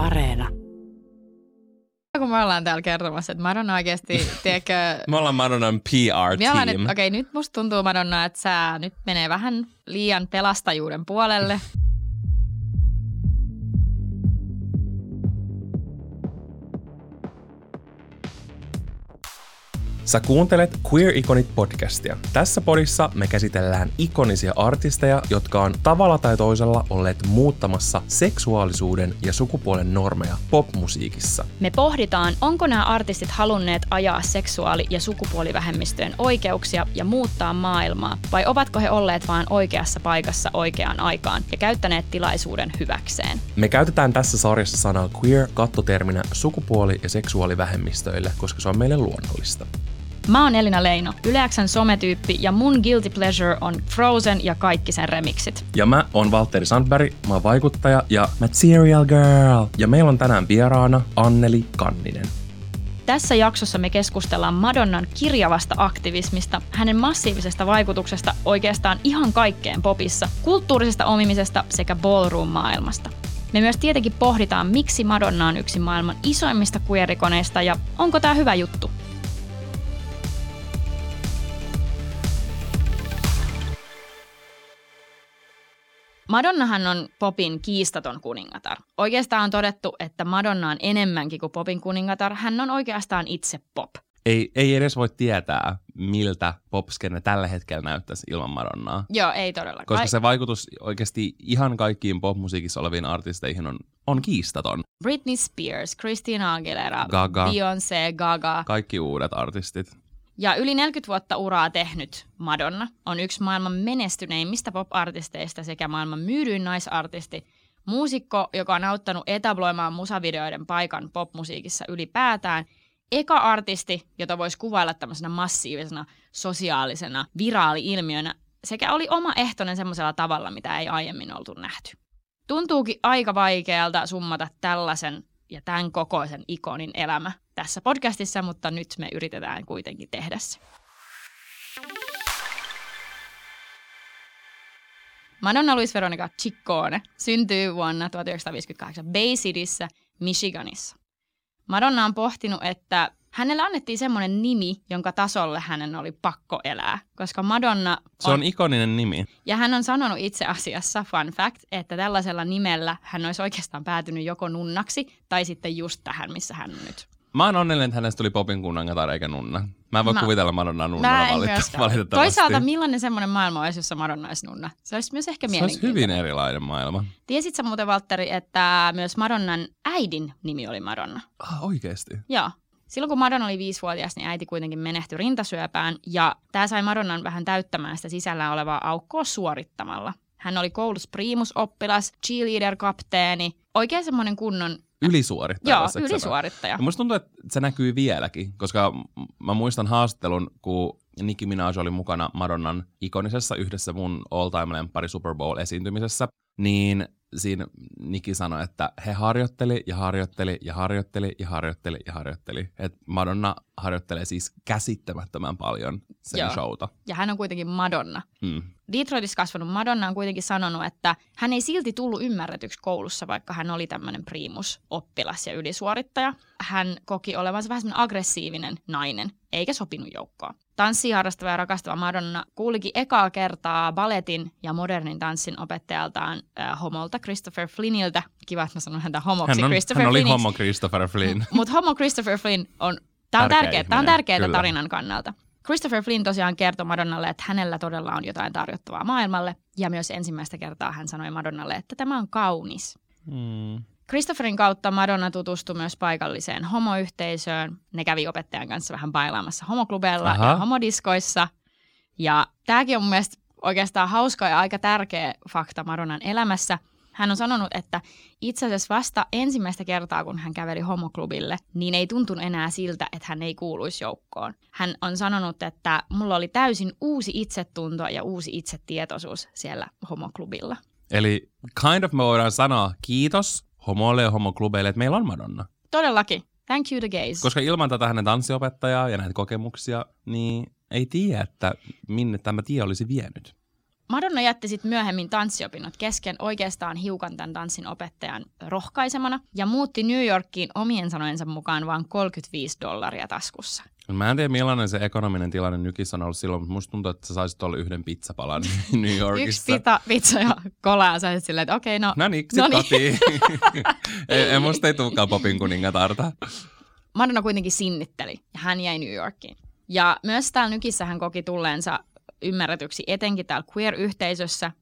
Areena. Kun me ollaan täällä kertomassa, että Madonna oikeasti, tiedätkö... Me ollaan Madonnan PR-team. Nyt, okei, okay, nyt musta tuntuu Madonna, että sä nyt menee vähän liian pelastajuuden puolelle. Sä kuuntelet Queer Iconit podcastia. Tässä podissa me käsitellään ikonisia artisteja, jotka on tavalla tai toisella olleet muuttamassa seksuaalisuuden ja sukupuolen normeja popmusiikissa. Me pohditaan, onko nämä artistit halunneet ajaa seksuaali- ja sukupuolivähemmistöjen oikeuksia ja muuttaa maailmaa, vai ovatko he olleet vain oikeassa paikassa oikeaan aikaan ja käyttäneet tilaisuuden hyväkseen. Me käytetään tässä sarjassa sanaa queer kattoterminä sukupuoli- ja seksuaalivähemmistöille, koska se on meille luonnollista. Mä oon Elina Leino, Yleäksän sometyyppi ja mun guilty pleasure on Frozen ja kaikki sen remixit. Ja mä oon Valtteri Sandberg, mä oon vaikuttaja ja Material Girl. Ja meillä on tänään vieraana Anneli Kanninen. Tässä jaksossa me keskustellaan Madonnan kirjavasta aktivismista, hänen massiivisesta vaikutuksesta oikeastaan ihan kaikkeen popissa, kulttuurisesta omimisesta sekä ballroom-maailmasta. Me myös tietenkin pohditaan, miksi Madonna on yksi maailman isoimmista queerikoneista ja onko tämä hyvä juttu. Madonnahan on popin kiistaton kuningatar. Oikeastaan on todettu, että Madonna on enemmänkin kuin popin kuningatar. Hän on oikeastaan itse pop. Ei, ei edes voi tietää, miltä popskenne tällä hetkellä näyttäisi ilman Madonnaa. Joo, ei todellakaan. Koska se vaikutus oikeasti ihan kaikkiin popmusiikissa oleviin artisteihin on, on kiistaton. Britney Spears, Christina Aguilera, Gaga. Beyoncé, Gaga. Kaikki uudet artistit. Ja yli 40 vuotta uraa tehnyt Madonna on yksi maailman menestyneimmistä pop-artisteista sekä maailman myydyin naisartisti, muusikko, joka on auttanut etabloimaan musavideoiden paikan popmusiikissa ylipäätään, eka artisti, jota voisi kuvailla tämmöisenä massiivisena sosiaalisena viraali-ilmiönä, sekä oli oma ehtoinen semmoisella tavalla, mitä ei aiemmin oltu nähty. Tuntuukin aika vaikealta summata tällaisen ja tämän kokoisen ikonin elämä tässä podcastissa, mutta nyt me yritetään kuitenkin tehdä se. Madonna Luis Veronica Ciccone syntyi vuonna 1958 Bay Cityssä, Michiganissa. Madonna on pohtinut, että hänelle annettiin semmoinen nimi, jonka tasolle hänen oli pakko elää, koska Madonna on... Se on ikoninen nimi. Ja hän on sanonut itse asiassa, fun fact, että tällaisella nimellä hän olisi oikeastaan päätynyt joko nunnaksi tai sitten just tähän, missä hän on nyt. Mä oon onnellinen, että hänestä tuli popin kunnangatar eikä nunna. Mä en voi Mä- kuvitella Madonnaa valita- myöskään. valitettavasti. Toisaalta millainen semmoinen maailma olisi, jossa Madonna olisi nunna? Se olisi myös ehkä se olisi mielenkiintoinen. hyvin erilainen maailma. Tiesit sä muuten, Valtteri, että myös Madonnan äidin nimi oli Madonna? Ah, oikeesti? Joo. Silloin kun Madonna oli viisivuotias, niin äiti kuitenkin menehtyi rintasyöpään ja tämä sai Madonnan vähän täyttämään sitä sisällä olevaa aukkoa suorittamalla. Hän oli koulussa primusoppilas, cheerleader-kapteeni, oikein semmoinen kunnon, Ylisuorittaja. joo, seksapä. ylisuorittaja. Ja musta tuntuu, että se näkyy vieläkin, koska mä muistan haastattelun, kun Nicki Minaj oli mukana Madonnan ikonisessa yhdessä mun all-time lempari Super Bowl-esiintymisessä, niin siinä Nicki sanoi, että he harjoitteli ja harjoitteli ja harjoitteli ja harjoitteli ja harjoitteli. Että Madonna harjoittelee siis käsittämättömän paljon sen Joo. showta. Ja hän on kuitenkin Madonna. Mm. Detroitissa kasvanut Madonna on kuitenkin sanonut, että hän ei silti tullut ymmärretyksi koulussa, vaikka hän oli tämmöinen primus, oppilas ja ylisuorittaja. Hän koki olevansa vähän semmoinen aggressiivinen nainen, eikä sopinut joukkoon. Tanssia harrastava ja rakastava Madonna kuulikin ekaa kertaa balletin ja modernin tanssin opettajaltaan äh, homolta Christopher Flynniltä. Kiva, että mä sanon häntä homoksi Hän, on, Christopher hän oli Flynniksi. homo Christopher Flynn. Mutta homo Christopher Flynn on, tämä on Tärkeä tärkeää, tämä on tärkeää kyllä. tarinan kannalta. Christopher Flynn tosiaan kertoi Madonnalle, että hänellä todella on jotain tarjottavaa maailmalle. Ja myös ensimmäistä kertaa hän sanoi Madonnalle, että tämä on kaunis. Mm. Christopherin kautta Madonna tutustui myös paikalliseen homoyhteisöön. Ne kävi opettajan kanssa vähän bailaamassa homoklubeilla Aha. ja homodiskoissa. Ja tämäkin on mun mielestä oikeastaan hauska ja aika tärkeä fakta Madonnan elämässä. Hän on sanonut, että itse asiassa vasta ensimmäistä kertaa, kun hän käveli homoklubille, niin ei tuntunut enää siltä, että hän ei kuuluisi joukkoon. Hän on sanonut, että mulla oli täysin uusi itsetunto ja uusi itsetietoisuus siellä homoklubilla. Eli kind of me voidaan sanoa kiitos homoille ja homoklubeille, että meillä on Madonna. Todellakin. Thank you the gays. Koska ilman tätä hänen tanssiopettajaa ja näitä kokemuksia, niin ei tiedä, että minne tämä tie olisi vienyt. Madonna jätti sitten myöhemmin tanssiopinnot kesken oikeastaan hiukan tämän tanssin opettajan rohkaisemana ja muutti New Yorkiin omien sanojensa mukaan vain 35 dollaria taskussa. Mä en tiedä millainen se ekonominen tilanne nykissä on ollut silloin, mutta musta tuntuu, että sä saisit olla yhden pizzapalan New Yorkissa. Yksi pita, pizza ja kola ja sä silleen, että okei, okay, no. No niin, sit Noniin. kotiin. ei, ei, musta ei tulekaan popin kuningatarta. Madonna kuitenkin sinnitteli ja hän jäi New Yorkiin. Ja myös täällä nykissä hän koki tulleensa ymmärretyksi etenkin täällä queer-yhteisössä,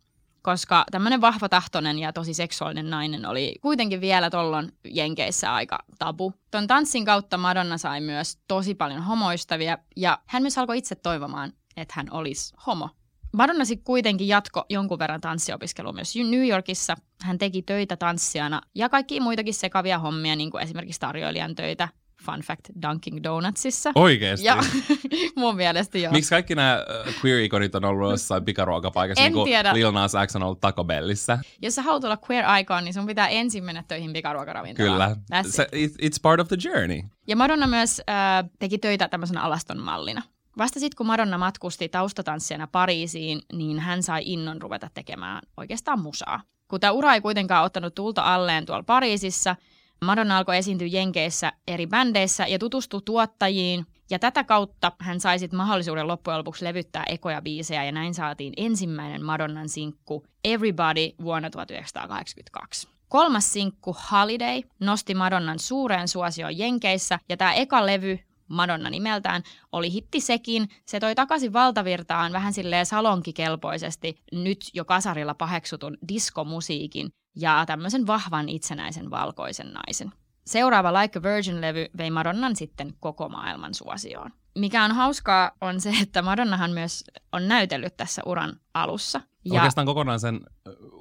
koska tämmöinen vahvatahtoinen ja tosi seksuaalinen nainen oli kuitenkin vielä tollon Jenkeissä aika tabu. Ton tanssin kautta Madonna sai myös tosi paljon homoistavia ja hän myös alkoi itse toivomaan, että hän olisi homo. Madonna sitten kuitenkin jatko jonkun verran tanssiopiskelua myös New Yorkissa. Hän teki töitä tanssijana ja kaikki muitakin sekavia hommia, niin kuin esimerkiksi tarjoilijan töitä. Fun fact, Dunkin' Donutsissa. Oikeesti? Ja mun mielestä joo. Miksi kaikki nämä queer-ikonit on ollut jossain pikaruokapaikassa, En niin kuin tiedä. Lil Nas X on ollut Taco Bellissä? Jos sä haluat olla queer icon, niin sun pitää ensin mennä töihin pikaruokaravintolaan. Kyllä. That's it, it's part of the journey. Ja Madonna myös äh, teki töitä tämmöisenä alaston mallina. Vasta sitten, kun Madonna matkusti taustatanssijana Pariisiin, niin hän sai innon ruveta tekemään oikeastaan musaa. Kun tämä ura ei kuitenkaan ottanut tulta alleen tuolla Pariisissa, Madonna alkoi esiintyä Jenkeissä eri bändeissä ja tutustui tuottajiin. Ja tätä kautta hän sai sitten mahdollisuuden loppujen lopuksi levyttää ekoja biisejä ja näin saatiin ensimmäinen Madonnan sinkku Everybody vuonna 1982. Kolmas sinkku Holiday nosti Madonnan suureen suosioon Jenkeissä ja tämä eka levy Madonna nimeltään, oli hitti sekin. Se toi takaisin valtavirtaan vähän silleen salonkikelpoisesti nyt jo kasarilla paheksutun diskomusiikin ja tämmöisen vahvan itsenäisen valkoisen naisen. Seuraava Like a Virgin-levy vei Madonnan sitten koko maailman suosioon. Mikä on hauskaa on se, että Madonnahan myös on näytellyt tässä uran alussa. Ja... Oikeastaan kokonaan sen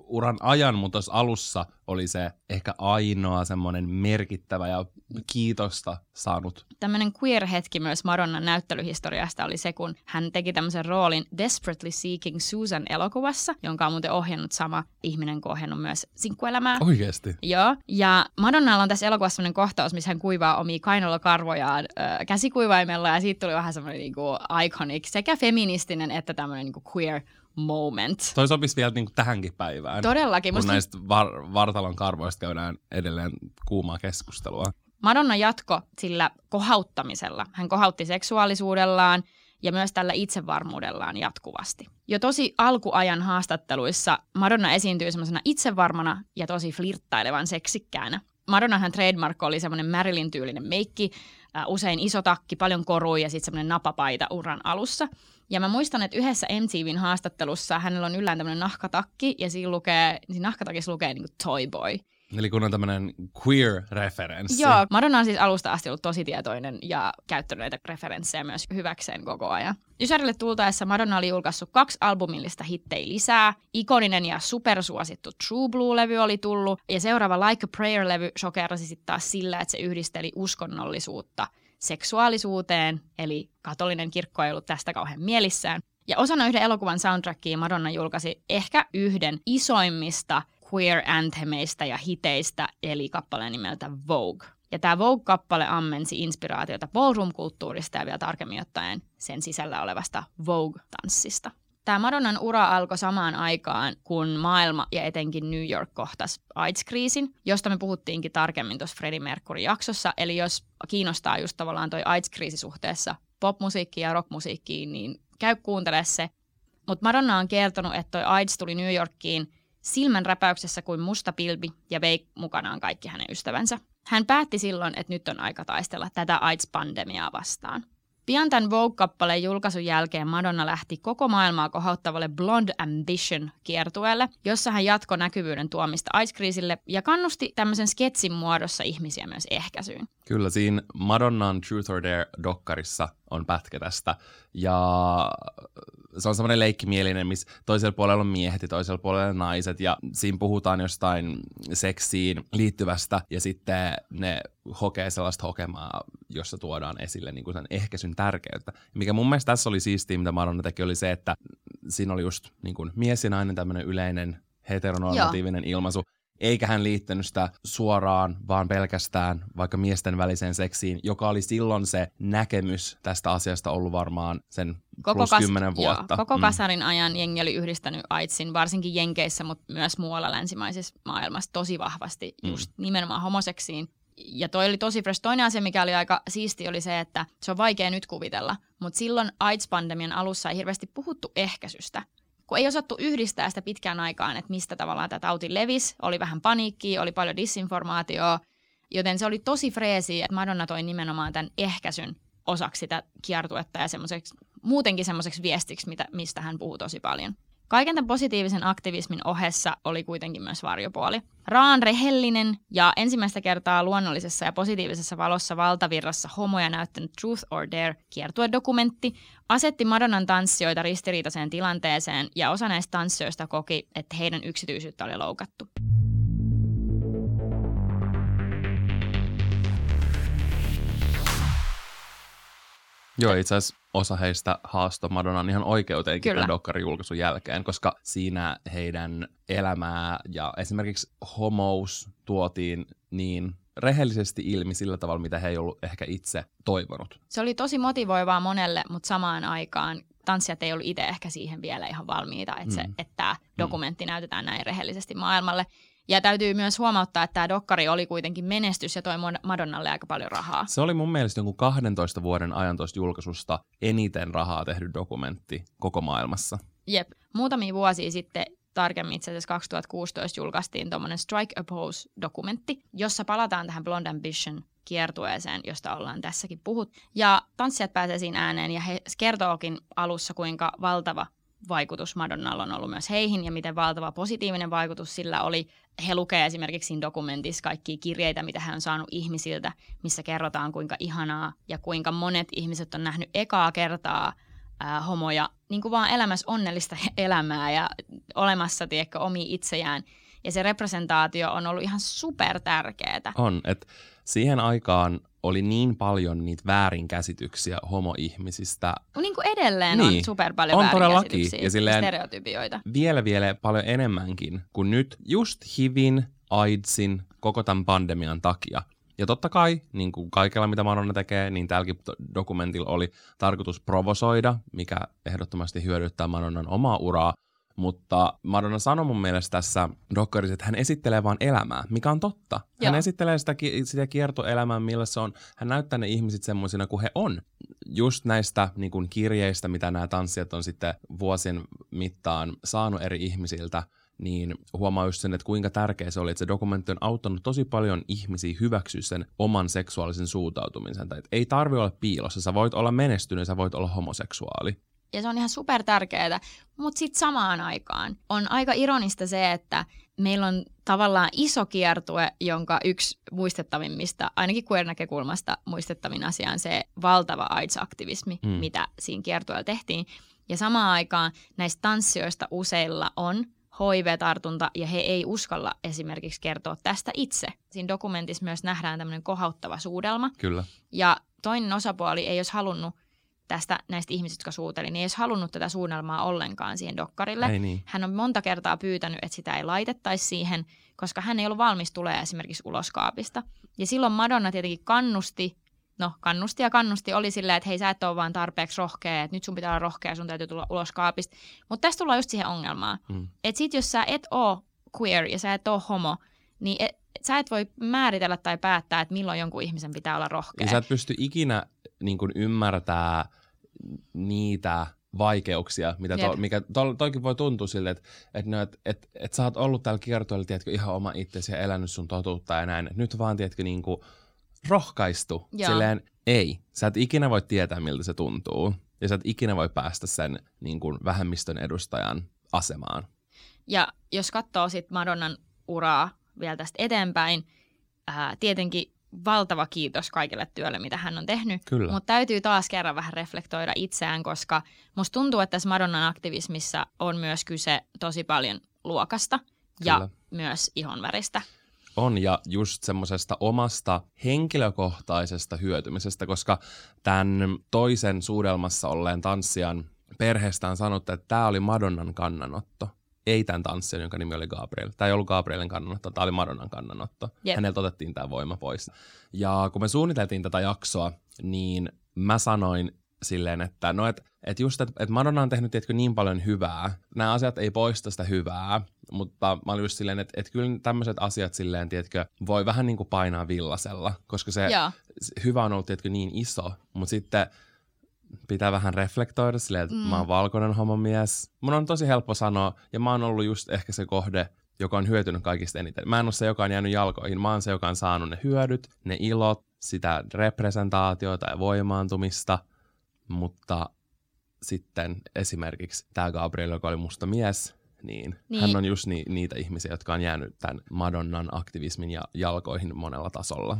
uran ajan, mutta tuossa alussa oli se ehkä ainoa semmoinen merkittävä ja kiitosta saanut. tämmöinen queer-hetki myös Madonnan näyttelyhistoriasta oli se, kun hän teki tämmöisen roolin Desperately Seeking Susan elokuvassa, jonka on muuten ohjannut sama ihminen kuin ohjannut myös sinkkuelämää. Oikeesti. Joo, ja Madonnalla on tässä elokuvassa sellainen kohtaus, missä hän kuivaa omia kainalokarvojaan ö, käsikuivaimella, ja siitä tuli vähän semmoinen niinku iconic, sekä feministinen että tämmöinen niinku queer moment. Toi sopisi vielä niin kuin tähänkin päivään. Todellakin. kun Musta näistä var- vartalon karvoista käydään edelleen kuumaa keskustelua. Madonna jatko sillä kohauttamisella. Hän kohautti seksuaalisuudellaan ja myös tällä itsevarmuudellaan jatkuvasti. Jo tosi alkuajan haastatteluissa Madonna esiintyy semmoisena itsevarmana ja tosi flirttailevan seksikkäänä. Madonnahan trademark oli semmoinen Marilyn-tyylinen meikki, äh, usein iso takki, paljon koruja ja sitten semmoinen napapaita uran alussa. Ja mä muistan, että yhdessä MTVn haastattelussa hänellä on yllään tämmöinen nahkatakki ja siinä, lukee, siinä nahkatakissa lukee niin kuin Toy Boy. Eli kun on tämmöinen queer-referenssi. Joo, Madonna on siis alusta asti ollut tosi tietoinen ja käyttänyt näitä referenssejä myös hyväkseen koko ajan. Ysärille tultaessa Madonna oli julkaissut kaksi albumillista hittejä lisää. Ikoninen ja supersuosittu True Blue-levy oli tullut ja seuraava Like a Prayer-levy shokerasi sitten taas sillä, että se yhdisteli uskonnollisuutta seksuaalisuuteen, eli katolinen kirkko ei ollut tästä kauhean mielissään. Ja osana yhden elokuvan soundtrackia Madonna julkaisi ehkä yhden isoimmista queer anthemeista ja hiteistä, eli kappaleen nimeltä Vogue. Ja tämä Vogue-kappale ammensi inspiraatiota ballroom-kulttuurista ja vielä tarkemmin ottaen sen sisällä olevasta Vogue-tanssista. Tämä Madonnan ura alkoi samaan aikaan, kun maailma ja etenkin New York kohtas AIDS-kriisin, josta me puhuttiinkin tarkemmin tuossa Freddie Mercury-jaksossa. Eli jos kiinnostaa just tavallaan toi AIDS-kriisi suhteessa popmusiikkiin ja rockmusiikkiin, niin käy kuuntele se. Mutta Madonna on kertonut, että toi AIDS tuli New Yorkiin silmänräpäyksessä kuin musta pilvi ja vei mukanaan kaikki hänen ystävänsä. Hän päätti silloin, että nyt on aika taistella tätä AIDS-pandemiaa vastaan. Pian tämän Vogue-kappaleen julkaisun jälkeen Madonna lähti koko maailmaa kohauttavalle Blonde Ambition kiertueelle, jossa hän jatkoi näkyvyyden tuomista AIDS-kriisille ja kannusti tämmöisen sketsin muodossa ihmisiä myös ehkäisyyn. Kyllä, siinä Madonnan Truth or Dare-dokkarissa on pätkä tästä. Ja se on semmoinen leikkimielinen, missä toisella puolella on miehet ja toisella puolella naiset. Ja siinä puhutaan jostain seksiin liittyvästä ja sitten ne hokee sellaista hokemaa, jossa tuodaan esille niin kuin sen ehkäisyn tärkeyttä. Mikä mun mielestä tässä oli siistiä, mitä Madonna teki, oli se, että siinä oli just niin kuin mies ja nainen tämmöinen yleinen heteronormatiivinen Joo. ilmaisu. Eikä hän liittänyt sitä suoraan, vaan pelkästään vaikka miesten väliseen seksiin, joka oli silloin se näkemys tästä asiasta ollut varmaan sen koko plus kas- 10 vuotta. Joo, koko mm. kasarin ajan jengi oli yhdistänyt AIDSin, varsinkin Jenkeissä, mutta myös muualla länsimaisessa maailmassa tosi vahvasti mm. just nimenomaan homoseksiin. Ja toi oli tosi fresh. Toinen asia, mikä oli aika siisti, oli se, että se on vaikea nyt kuvitella, mutta silloin AIDS-pandemian alussa ei hirveästi puhuttu ehkäisystä kun ei osattu yhdistää sitä pitkään aikaan, että mistä tavallaan tämä tauti levisi, oli vähän paniikkiä, oli paljon disinformaatioa, joten se oli tosi freesi, että Madonna toi nimenomaan tämän ehkäisyn osaksi sitä kiertuetta ja semmoiseksi, muutenkin semmoiseksi viestiksi, mitä, mistä hän puhuu tosi paljon. Kaiken tämän positiivisen aktivismin ohessa oli kuitenkin myös varjopuoli. Raan rehellinen ja ensimmäistä kertaa luonnollisessa ja positiivisessa valossa valtavirrassa homoja näyttänyt Truth or Dare kiertuedokumentti asetti Madonnan tanssijoita ristiriitaiseen tilanteeseen ja osa näistä tanssijoista koki, että heidän yksityisyyttä oli loukattu. Joo, itse asiassa osa heistä haastoi Madonnan ihan oikeuteenkin Kyllä. tämän dokkarin julkaisun jälkeen, koska siinä heidän elämää ja esimerkiksi homous tuotiin niin rehellisesti ilmi sillä tavalla, mitä he ei ollut ehkä itse toivonut. Se oli tosi motivoivaa monelle, mutta samaan aikaan tanssijat ei ollut itse ehkä siihen vielä ihan valmiita, että, se, mm. että tämä dokumentti mm. näytetään näin rehellisesti maailmalle. Ja täytyy myös huomauttaa, että tämä dokkari oli kuitenkin menestys ja toi Madonnalle aika paljon rahaa. Se oli mun mielestä jonkun 12 vuoden ajan tuosta julkaisusta eniten rahaa tehty dokumentti koko maailmassa. Jep. Muutamia vuosia sitten tarkemmin itse asiassa 2016 julkaistiin tuommoinen Strike a Pose-dokumentti, jossa palataan tähän Blonde Ambition kiertueeseen, josta ollaan tässäkin puhut. Ja tanssijat pääsee siinä ääneen ja he kertookin alussa, kuinka valtava vaikutus Madonnalla on ollut myös heihin ja miten valtava positiivinen vaikutus sillä oli. He lukee esimerkiksi siinä dokumentissa kaikkia kirjeitä, mitä hän on saanut ihmisiltä, missä kerrotaan kuinka ihanaa ja kuinka monet ihmiset on nähnyt ekaa kertaa ää, homoja niin kuin vaan elämässä onnellista elämää ja olemassa tiedätkö, omi itseään. Ja se representaatio on ollut ihan super tärkeää. On, että siihen aikaan oli niin paljon niitä väärinkäsityksiä homoihmisistä. Niin kuin edelleen niin. on super paljon on väärinkäsityksiä ja silleen stereotypioita. Vielä vielä paljon enemmänkin kuin nyt just HIVin, AIDSin, koko tämän pandemian takia. Ja totta kai, niin kuin kaikella mitä Madonna tekee, niin tälläkin dokumentilla oli tarkoitus provosoida, mikä ehdottomasti hyödyttää Madonnan omaa uraa, mutta Madonna sanoi mun mielestä tässä dokkarissa, että hän esittelee vain elämää, mikä on totta. Hän Joo. esittelee sitä, sitä kiertoelämää, millä se on. Hän näyttää ne ihmiset semmoisina kuin he on. Just näistä niin kuin kirjeistä, mitä nämä tanssijat on sitten vuosien mittaan saanut eri ihmisiltä, niin huomaa just sen, että kuinka tärkeä se oli, että se dokumentti on auttanut tosi paljon ihmisiä hyväksyä sen oman seksuaalisen suuntautumisen. Tai ei tarvi olla piilossa, sä voit olla menestynyt, sä voit olla homoseksuaali ja se on ihan super tärkeää. Mutta sitten samaan aikaan on aika ironista se, että meillä on tavallaan iso kiertue, jonka yksi muistettavimmista, ainakin queer-näkökulmasta muistettavin asia on se valtava AIDS-aktivismi, mm. mitä siinä kiertueella tehtiin. Ja samaan aikaan näistä tanssijoista useilla on HIV-tartunta ja he ei uskalla esimerkiksi kertoa tästä itse. Siinä dokumentissa myös nähdään tämmöinen kohauttava suudelma. Kyllä. Ja toinen osapuoli ei olisi halunnut tästä näistä ihmisistä, jotka suuteli, niin ei olisi halunnut tätä suunnelmaa ollenkaan siihen dokkarille. Ei niin. Hän on monta kertaa pyytänyt, että sitä ei laitettaisi siihen, koska hän ei ollut valmis tulee esimerkiksi uloskaapista. Ja silloin Madonna tietenkin kannusti, no kannusti ja kannusti, oli silleen, että hei sä et ole vaan tarpeeksi rohkea, että nyt sun pitää olla rohkea, sun täytyy tulla uloskaapista. Mutta tässä tullaan just siihen ongelmaan, mm. että sit jos sä et ole queer ja sä et ole homo, niin et, sä et voi määritellä tai päättää, että milloin jonkun ihmisen pitää olla rohkea. Ja sä et pysty ikinä niin kuin ymmärtää niitä vaikeuksia, mitä to, mikä to, toikin voi tuntua sille, että et, no, et, et, et sä oot ollut täällä kiertoilla, tiedätkö, ihan oma itsesi ja elänyt sun totuutta ja näin. Et nyt vaan, tiedätkö, niin kuin rohkaistu. Joo. Silleen, ei, sä et ikinä voi tietää, miltä se tuntuu. Ja sä et ikinä voi päästä sen niin kuin vähemmistön edustajan asemaan. Ja jos katsoo sitten Madonnan uraa vielä tästä eteenpäin, ää, tietenkin valtava kiitos kaikille työlle, mitä hän on tehnyt. Kyllä. Mutta täytyy taas kerran vähän reflektoida itseään, koska musta tuntuu, että tässä Madonnan aktivismissa on myös kyse tosi paljon luokasta Kyllä. ja myös ihonväristä. On, ja just semmoisesta omasta henkilökohtaisesta hyötymisestä, koska tämän toisen suudelmassa olleen tanssijan perheestä on sanottu, että tämä oli Madonnan kannanotto. Ei tämän tanssijan, jonka nimi oli Gabriel. Tämä ei ollut Gabrielin kannanotto, tämä oli Madonnan kannanotto. Jep. Häneltä otettiin tämä voima pois. Ja kun me suunniteltiin tätä jaksoa, niin mä sanoin silleen, että no et, et just, että et Madonna on tehnyt tiedätkö, niin paljon hyvää. Nämä asiat ei poista sitä hyvää, mutta mä olin just silleen, että et kyllä tämmöiset asiat silleen, tiedätkö, voi vähän niin kuin painaa villasella, koska se s- hyvä on ollut tiedätkö, niin iso, mutta sitten pitää vähän reflektoida silleen, että mm. mä oon valkoinen homomies. Mun on tosi helppo sanoa, ja mä oon ollut just ehkä se kohde, joka on hyötynyt kaikista eniten. Mä en ole se, joka on jäänyt jalkoihin. Mä oon se, joka on saanut ne hyödyt, ne ilot, sitä representaatiota ja voimaantumista, mutta sitten esimerkiksi tämä Gabriel, joka oli musta mies, niin, Niin. hän on just ni, niitä ihmisiä, jotka on jäänyt tämän Madonnan aktivismin ja jalkoihin monella tasolla.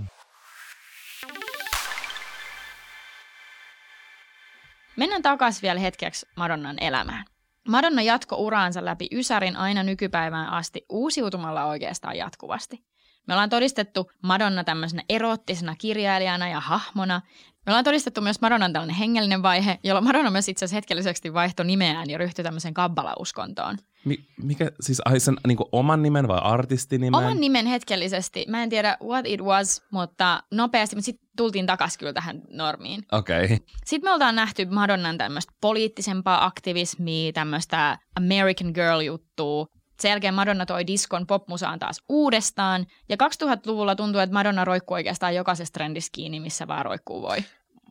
Mennään takaisin vielä hetkeksi Madonnan elämään. Madonna jatko uraansa läpi Ysärin aina nykypäivään asti uusiutumalla oikeastaan jatkuvasti. Me ollaan todistettu Madonna tämmöisenä eroottisena kirjailijana ja hahmona. Me ollaan todistettu myös Madonnan tällainen hengellinen vaihe, jolloin Madonna myös itse asiassa hetkellisesti vaihtoi nimeään ja ryhtyi tämmöiseen kabbala-uskontoon. Mi- mikä, siis ai sen niin oman nimen vai artistinimen? Oman nimen hetkellisesti. Mä en tiedä what it was, mutta nopeasti, mutta sitten tultiin takaisin kyllä tähän normiin. Okei. Okay. Sitten me ollaan nähty Madonnan tämmöistä poliittisempaa aktivismia, tämmöistä American Girl-juttua. Sen jälkeen Madonna toi diskon popmusaan taas uudestaan. Ja 2000-luvulla tuntuu, että Madonna roikkuu oikeastaan jokaisessa trendissä kiinni, missä vaan roikkuu voi.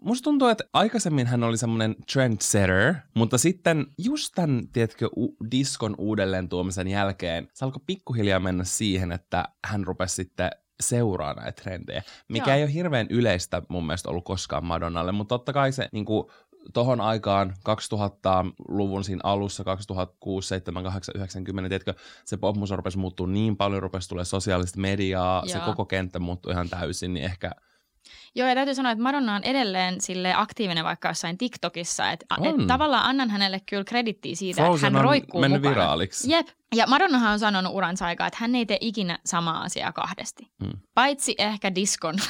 Musta tuntuu, että aikaisemmin hän oli semmoinen trendsetter, mutta sitten just tämän, tiedätkö, u- diskon uudelleen tuomisen jälkeen se alkoi pikkuhiljaa mennä siihen, että hän rupesi sitten seuraa näitä trendejä, mikä Joo. ei ole hirveän yleistä mun mielestä ollut koskaan Madonnalle, mutta totta kai se niin kuin, tohon aikaan 2000-luvun siinä alussa, 2006, 7, 8, 90, tiedätkö, se popmusa rupesi muuttua niin paljon, rupesi tulee sosiaalista mediaa, se Joo. koko kenttä muuttui ihan täysin, niin ehkä Joo, ja täytyy sanoa, että Madonna on edelleen sille aktiivinen vaikka jossain TikTokissa. Että et tavallaan annan hänelle kyllä kredittiä siitä, Frozen että hän roikkuu mennyt mukana. viraaliksi. Jep. Ja Madonnahan on sanonut uransa aikaa, että hän ei tee ikinä samaa asiaa kahdesti. Mm. Paitsi ehkä diskon.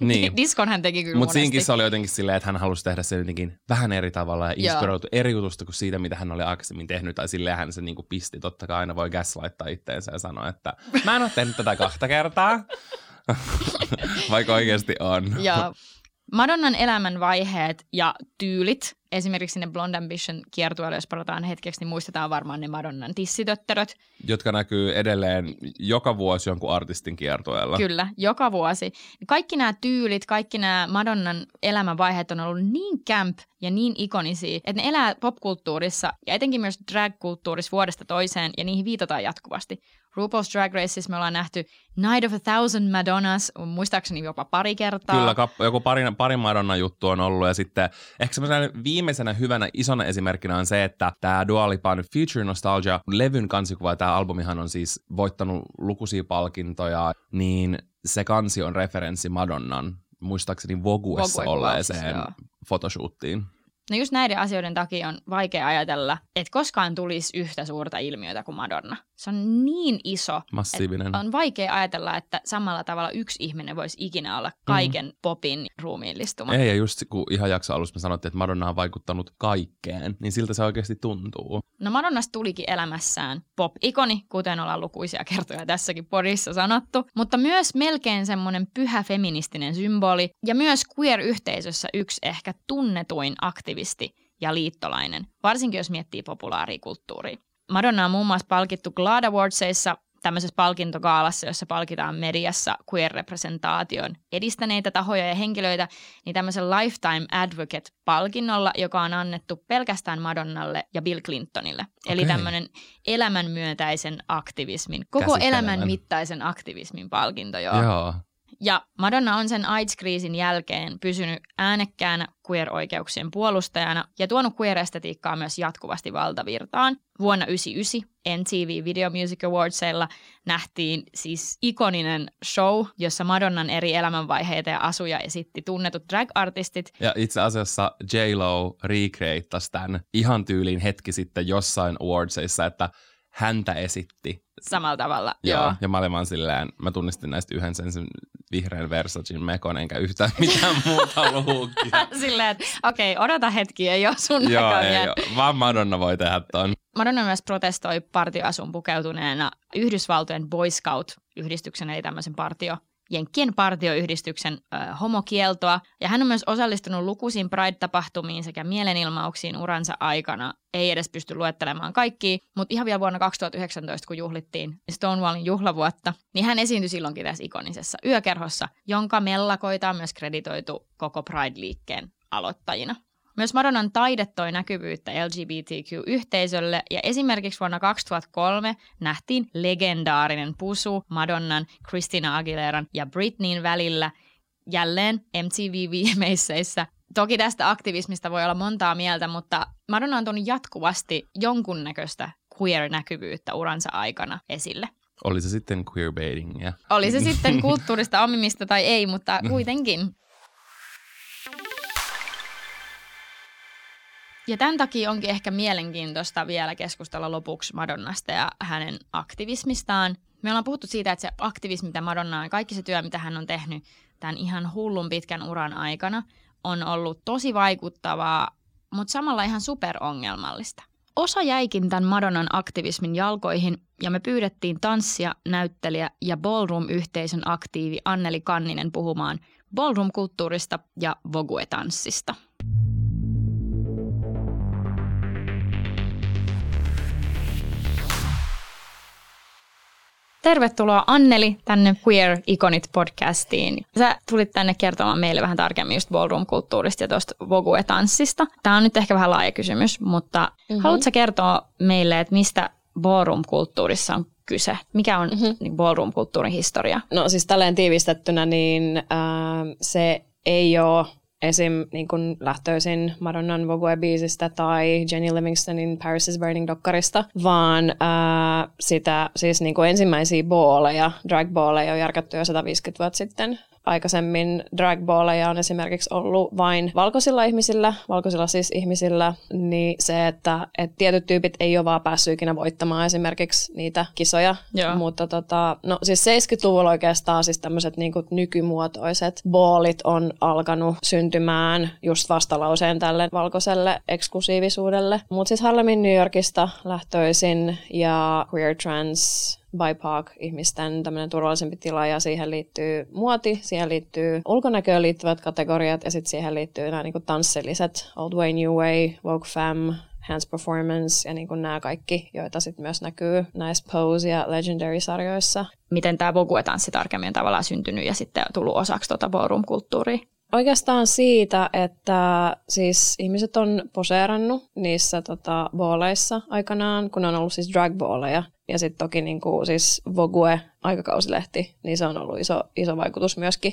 Niin. diskon hän teki kyllä Mutta siinkin se oli jotenkin silleen, että hän halusi tehdä sen jotenkin vähän eri tavalla ja Joo. inspiroitu eri jutusta kuin siitä, mitä hän oli aikaisemmin tehnyt. Tai silleen hän se niinku pisti. Totta kai aina voi gaslighttaa itteensä ja sanoa, että mä en ole tehnyt tätä kahta kertaa. Vaikka oikeasti on. Ja Madonnan elämän vaiheet ja tyylit, esimerkiksi sinne Blonde Ambition kiertueelle, jos palataan hetkeksi, niin muistetaan varmaan ne Madonnan tissitötteröt. Jotka näkyy edelleen joka vuosi jonkun artistin kiertueella. Kyllä, joka vuosi. Kaikki nämä tyylit, kaikki nämä Madonnan elämänvaiheet on ollut niin camp ja niin ikonisia, että ne elää popkulttuurissa ja etenkin myös drag-kulttuurissa vuodesta toiseen ja niihin viitataan jatkuvasti. RuPaul's Drag Raceissa me ollaan nähty Night of a Thousand Madonnas, muistaakseni jopa pari kertaa. Kyllä, kap- joku pari, pari Madonna-juttu on ollut ja sitten ehkä semmoisena viimeisenä hyvänä isona esimerkkinä on se, että tämä Dua Lipan Future Nostalgia levyn kansikuva, tämä albumihan on siis voittanut lukuisia palkintoja, niin se kansi on referenssi Madonnan muistaakseni Voguessa olleeseen joo. photoshoottiin. No just näiden asioiden takia on vaikea ajatella, että koskaan tulisi yhtä suurta ilmiötä kuin Madonna. Se on niin iso, Massiivinen. on vaikea ajatella, että samalla tavalla yksi ihminen voisi ikinä olla kaiken mm. popin ruumiillistuma. Ei, ja just kun ihan jakso alussa me sanottiin, että Madonna on vaikuttanut kaikkeen, niin siltä se oikeasti tuntuu. No Madonnasta tulikin elämässään pop-ikoni, kuten ollaan lukuisia kertoja tässäkin podissa sanottu, mutta myös melkein semmoinen pyhä feministinen symboli ja myös queer-yhteisössä yksi ehkä tunnetuin aktivisti ja liittolainen, varsinkin jos miettii populaarikulttuuria. Madonna on muun muassa palkittu GLAAD Awardsissa tämmöisessä palkintogaalassa, jossa palkitaan mediassa queer-representaation edistäneitä tahoja ja henkilöitä, niin tämmöisen Lifetime Advocate-palkinnolla, joka on annettu pelkästään Madonnalle ja Bill Clintonille. Eli Okei. tämmöinen elämänmyöntäisen aktivismin, koko elämän mittaisen aktivismin palkinto. Joo. Joo. Ja Madonna on sen AIDS-kriisin jälkeen pysynyt äänekkäänä queer-oikeuksien puolustajana ja tuonut queer-estetiikkaa myös jatkuvasti valtavirtaan. Vuonna 1999 MTV Video Music Awardsilla nähtiin siis ikoninen show, jossa Madonnan eri elämänvaiheita ja asuja esitti tunnetut drag-artistit. Ja itse asiassa J-Lo recreattasi tämän ihan tyyliin hetki sitten jossain awardsissa, että häntä esitti. Samalla tavalla. Joo. Joo. Ja mä olin vaan silleen, mä tunnistin näistä yhden sen, sen vihreän Versagin mekon, enkä yhtään mitään muuta luukia. Silleen, että okei, odota hetki, ei ole sun Joo, näköinen. ei oo. Vaan Madonna voi tehdä ton. Madonna myös protestoi partioasun pukeutuneena Yhdysvaltojen Boy Scout-yhdistyksen, eli tämmöisen partio Jenkkien partioyhdistyksen äh, homokieltoa, ja hän on myös osallistunut lukuisiin Pride-tapahtumiin sekä mielenilmauksiin uransa aikana. Ei edes pysty luettelemaan kaikkia, mutta ihan vielä vuonna 2019, kun juhlittiin Stonewallin juhlavuotta, niin hän esiintyi silloinkin tässä ikonisessa yökerhossa, jonka mellakoita on myös kreditoitu koko Pride-liikkeen aloittajina. Myös Madonnan taide toi näkyvyyttä LGBTQ-yhteisölle ja esimerkiksi vuonna 2003 nähtiin legendaarinen pusu Madonnan, Christina Aguileran ja Britneyn välillä jälleen MTV-viimeisseissä. Toki tästä aktivismista voi olla montaa mieltä, mutta Madonna on tuonut jatkuvasti jonkunnäköistä queer-näkyvyyttä uransa aikana esille. Oli se sitten queerbaitingia? Oli se sitten kulttuurista omimista tai ei, mutta kuitenkin. Ja tämän takia onkin ehkä mielenkiintoista vielä keskustella lopuksi Madonnasta ja hänen aktivismistaan. Me ollaan puhuttu siitä, että se aktivismi, mitä Madonna on, kaikki se työ, mitä hän on tehnyt tämän ihan hullun pitkän uran aikana, on ollut tosi vaikuttavaa, mutta samalla ihan superongelmallista. Osa jäikin tämän Madonnan aktivismin jalkoihin ja me pyydettiin tanssia, näyttelijä ja ballroom-yhteisön aktiivi Anneli Kanninen puhumaan ballroom-kulttuurista ja vogue-tanssista. Tervetuloa Anneli tänne Queer Iconit podcastiin. Sä tulit tänne kertomaan meille vähän tarkemmin just ballroom-kulttuurista ja tuosta Vogue-tanssista. Tämä on nyt ehkä vähän laaja kysymys, mutta mm-hmm. haluatko kertoa meille, että mistä ballroom-kulttuurissa on kyse? Mikä on mm-hmm. niin ballroom-kulttuurin historia? No siis tälleen tiivistettynä, niin äh, se ei ole esim. Niin kun lähtöisin Madonnan Vogue-biisistä tai Jenny Livingstonin Paris is Burning-dokkarista, vaan ää, sitä siis niin kuin ensimmäisiä booleja, drag-booleja on järkätty jo 150 vuotta sitten aikaisemmin dragballeja on esimerkiksi ollut vain valkoisilla ihmisillä, valkoisilla siis ihmisillä, niin se, että, että tietyt tyypit ei ole vaan päässyt ikinä voittamaan esimerkiksi niitä kisoja. Joo. Mutta tota, no siis 70-luvulla oikeastaan siis tämmöiset niin nykymuotoiset boolit on alkanut syntymään just vastalauseen tälle valkoiselle eksklusiivisuudelle. Mutta siis Harlemin New Yorkista lähtöisin ja queer trans BIPOC-ihmisten tämmöinen turvallisempi tila ja siihen liittyy muoti, siihen liittyy ulkonäköön liittyvät kategoriat ja sitten siihen liittyy nämä niinku tanssilliset Old Way, New Way, Vogue Femme, Hands Performance ja niin kuin nämä kaikki, joita sitten myös näkyy näissä Pose- ja Legendary-sarjoissa. Miten tämä Vogue-tanssi tarkemmin on tavallaan syntynyt ja sitten tullut osaksi tuota ballroom-kulttuuria? Oikeastaan siitä, että siis ihmiset on poseerannut niissä tota, booleissa aikanaan, kun on ollut siis drag ja sitten toki niin kuin, siis Vogue aikakausilehti, niin se on ollut iso, iso vaikutus myöskin,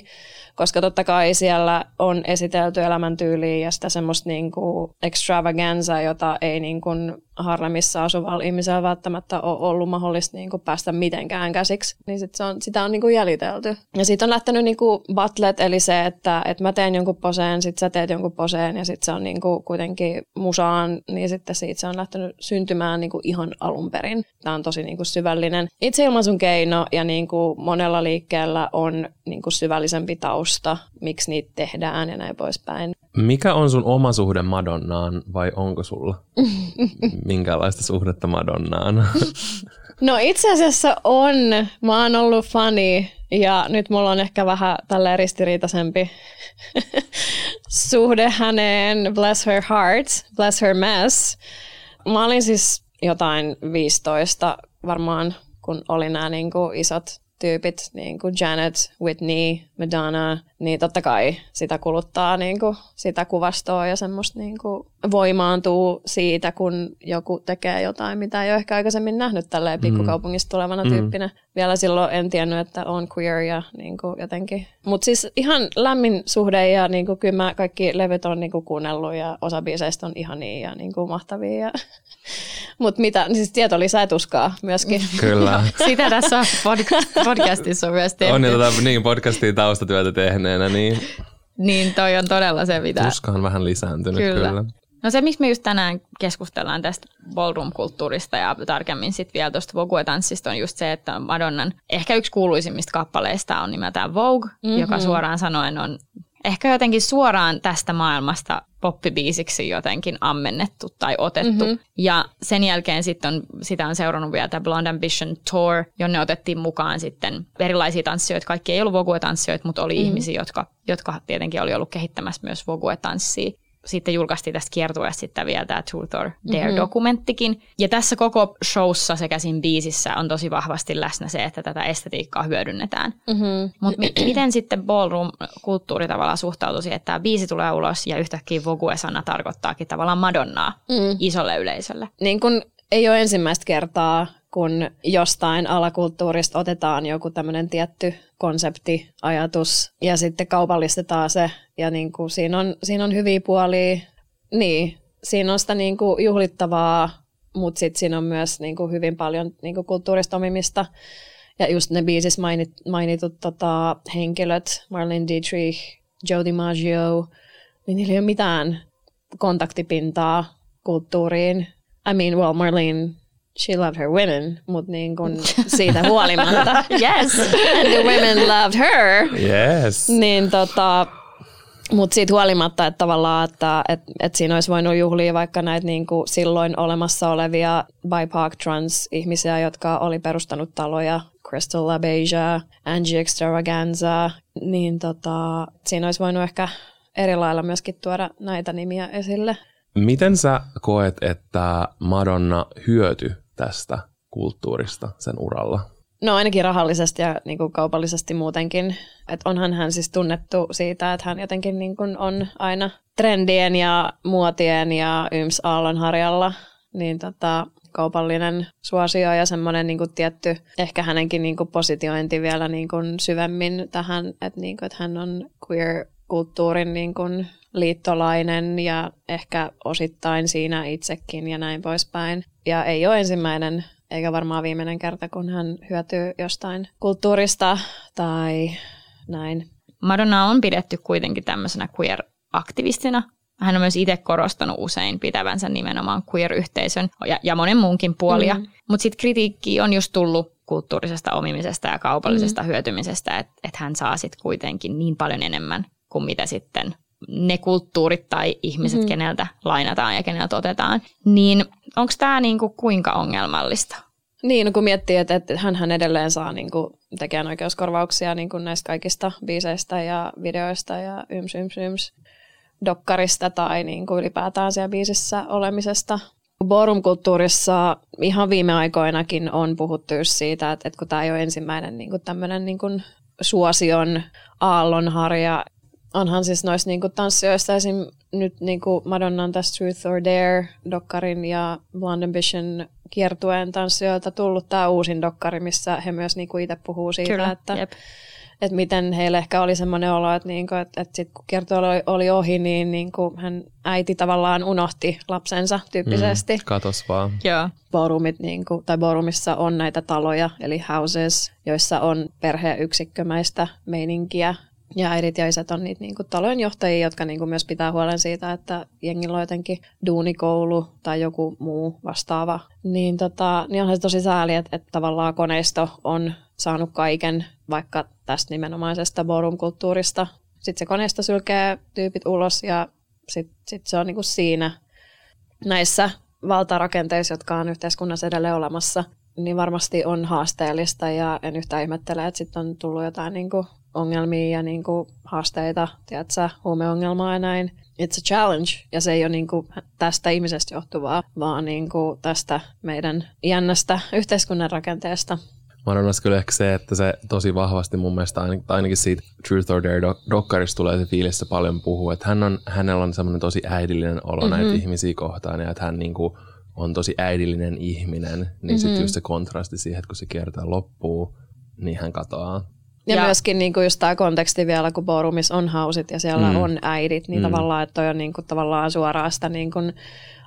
koska totta kai siellä on esitelty elämäntyyliä ja sitä semmoista niin kuin extravaganza, jota ei niin kuin Harlemissa asuvalla ihmisellä välttämättä ole ollut mahdollista niin kuin päästä mitenkään käsiksi, niin sit se on, sitä on niin kuin jäljitelty. Ja siitä on lähtenyt niin kuin butlet, eli se, että, että mä teen jonkun poseen, sit sä teet jonkun poseen ja sitten se on niin kuin kuitenkin musaan, niin sitten siitä se on lähtenyt syntymään niin kuin ihan alun perin. Tämä on tosi niin kuin syvällinen itseilmaisun keino ja niin kuin monella liikkeellä on niin kuin syvällisempi tausta, miksi niitä tehdään ja näin poispäin. Mikä on sun oma suhde Madonnaan vai onko sulla minkälaista suhdetta Madonnaan? No itse asiassa on. Mä oon ollut fani ja nyt mulla on ehkä vähän tällä ristiriitaisempi suhde häneen. Bless her heart, bless her mess. Mä olin siis jotain 15 varmaan, kun oli nämä niin kuin isot tyypit, niin kuin Janet, Whitney, Madonna, niin totta kai sitä kuluttaa niin kuin sitä kuvastoa ja semmoista niin kuin voimaantuu siitä, kun joku tekee jotain, mitä ei ole ehkä aikaisemmin nähnyt tälleen mm. pikkukaupungista tulevana mm. tyyppinä. Vielä silloin en tiennyt, että on queer ja niin kuin jotenkin. Mutta siis ihan lämmin suhde ja niin kuin, kyllä mä kaikki levyt on niin kuin kuunnellut ja osa biiseistä on ihania ja niin kuin mahtavia. Ja... Mutta mitä, siis tieto lisää tuskaa myöskin. Kyllä. Sitä tässä podcastissa on myös tehty. On ja tota, niin podcastiin taustatyötä tehneenä, niin... niin toi on todella se, mitä... Tuska on vähän lisääntynyt kyllä. kyllä. No se, miksi me just tänään keskustellaan tästä ballroom-kulttuurista ja tarkemmin sitten vielä tuosta Vogue-tanssista on just se, että Madonnan ehkä yksi kuuluisimmista kappaleista on nimeltään Vogue, mm-hmm. joka suoraan sanoen on ehkä jotenkin suoraan tästä maailmasta poppibiisiksi jotenkin ammennettu tai otettu. Mm-hmm. Ja sen jälkeen sitten on, sitä on seurannut vielä tämä Blonde Ambition Tour, jonne otettiin mukaan sitten erilaisia tanssijoita. Kaikki ei ollut Vogue-tanssijoita, mutta oli mm-hmm. ihmisiä, jotka, jotka tietenkin oli ollut kehittämässä myös Vogue-tanssia sitten julkaistiin tästä kiertueesta sitten vielä tämä Truth or Dare-dokumenttikin. Mm-hmm. Ja tässä koko showssa sekä siinä biisissä on tosi vahvasti läsnä se, että tätä estetiikkaa hyödynnetään. Mm-hmm. Mutta mi- miten sitten ballroom-kulttuuri tavallaan suhtautuu siihen, että tämä biisi tulee ulos ja yhtäkkiä Vogue-sana tarkoittaakin tavallaan Madonnaa mm. isolle yleisölle? Niin kun ei ole ensimmäistä kertaa, kun jostain alakulttuurista otetaan joku tämmöinen tietty konsepti, ajatus ja sitten kaupallistetaan se. Ja niin kuin siinä, on, siinä on hyviä puolia. Niin, siinä on sitä niin kuin juhlittavaa, mutta sitten siinä on myös niin kuin hyvin paljon niin kuin kulttuurista omimista. Ja just ne biisissä mainit, mainitut tota, henkilöt, Marlene Dietrich, Joe DiMaggio, niin niillä ei ole mitään kontaktipintaa kulttuuriin. I mean, well, Marlene she loved her women, mutta niin kun siitä huolimatta. yes. And the women loved her. Yes. Niin tota, mutta siitä huolimatta, että tavallaan, että et, et siinä olisi voinut juhlia vaikka näitä niin kuin silloin olemassa olevia BIPOC trans-ihmisiä, jotka oli perustanut taloja, Crystal LaBeija, Angie Extravaganza, niin tota, siinä olisi voinut ehkä eri lailla myöskin tuoda näitä nimiä esille. Miten sä koet, että Madonna hyöty tästä kulttuurista sen uralla? No ainakin rahallisesti ja niin kuin kaupallisesti muutenkin. Et onhan hän siis tunnettu siitä, että hän jotenkin niin kuin on aina trendien ja muotien ja yms aallonharjalla. Niin tota, kaupallinen suosio ja semmoinen niin tietty, ehkä hänenkin niin kuin positiointi vielä niin kuin syvemmin tähän, että, niin kuin, että hän on queer-kulttuurin niin kuin liittolainen ja ehkä osittain siinä itsekin ja näin poispäin. Ja ei ole ensimmäinen eikä varmaan viimeinen kerta, kun hän hyötyy jostain kulttuurista tai näin. Madonna on pidetty kuitenkin tämmöisenä queer-aktivistina. Hän on myös itse korostanut usein pitävänsä nimenomaan queer-yhteisön ja, ja monen muunkin puolia. Mm. Mutta sitten kritiikki on just tullut kulttuurisesta omimisesta ja kaupallisesta mm. hyötymisestä, että et hän saa sitten kuitenkin niin paljon enemmän kuin mitä sitten ne kulttuurit tai ihmiset, mm. keneltä lainataan ja keneltä otetaan. Niin onko tämä niinku kuinka ongelmallista? Niin, no kun miettii, että, että hän edelleen saa niin kuin, tekijänoikeuskorvauksia niin kuin näistä kaikista biiseistä ja videoista ja yms, yms, yms dokkarista tai niin kuin ylipäätään siellä biisissä olemisesta. Borum-kulttuurissa ihan viime aikoinakin on puhuttu siitä, että, että kun tämä ei ole ensimmäinen niin kuin tämmöinen niin kuin suosion aallonharja, onhan siis noissa niinku tanssijoista esim. nyt niinku Madonnan tässä Truth or Dare dokkarin ja Blonde Ambition kiertueen tanssijoilta tullut tämä uusin dokkari, missä he myös niinku itse puhuu siitä, Kyllä, että, jep. että miten heille ehkä oli semmoinen olo, että, niinku, että, että sitten kun kiertue oli, oli ohi, niin niinku hän äiti tavallaan unohti lapsensa tyyppisesti. Mm, katos vaan. Joo. Borumit, niinku, tai Borumissa on näitä taloja, eli houses, joissa on perheyksikkömäistä meininkiä, ja äidit ja isät on niitä niin kuin talojen johtajia, jotka niin kuin myös pitää huolen siitä, että jengillä on jotenkin duunikoulu tai joku muu vastaava. Niin, tota, niin onhan se tosi sääli, että, että tavallaan koneisto on saanut kaiken vaikka tästä nimenomaisesta ballroom-kulttuurista. Sitten se koneisto sylkee tyypit ulos ja sitten sit se on niin kuin siinä näissä valtarakenteissa, jotka on yhteiskunnassa edelleen olemassa, niin varmasti on haasteellista ja en yhtään ihmettele, että sitten on tullut jotain niin kuin ongelmia ja niin kuin haasteita, tiedätkö, huumeongelmaa ja näin. It's a challenge, ja se ei ole niin kuin tästä ihmisestä johtuvaa, vaan niin kuin tästä meidän jännästä yhteiskunnan rakenteesta. Madonnassa kyllä ehkä se, että se tosi vahvasti mun mielestä ainakin siitä Truth or Dare dokkarista tulee se fiilis, se paljon puhuu, että hän on, hänellä on semmoinen tosi äidillinen olo mm-hmm. näitä ihmisiä kohtaan ja että hän niin kuin on tosi äidillinen ihminen, niin mm-hmm. sitten just se kontrasti siihen, että kun se kiertää loppuu, niin hän katoaa. Ja, ja myöskin niin kuin just tämä konteksti vielä, kun Borumissa on hausit ja siellä mm. on äidit, niin mm. tavallaan, että toi on niin kuin, tavallaan suoraan sitä niin kuin,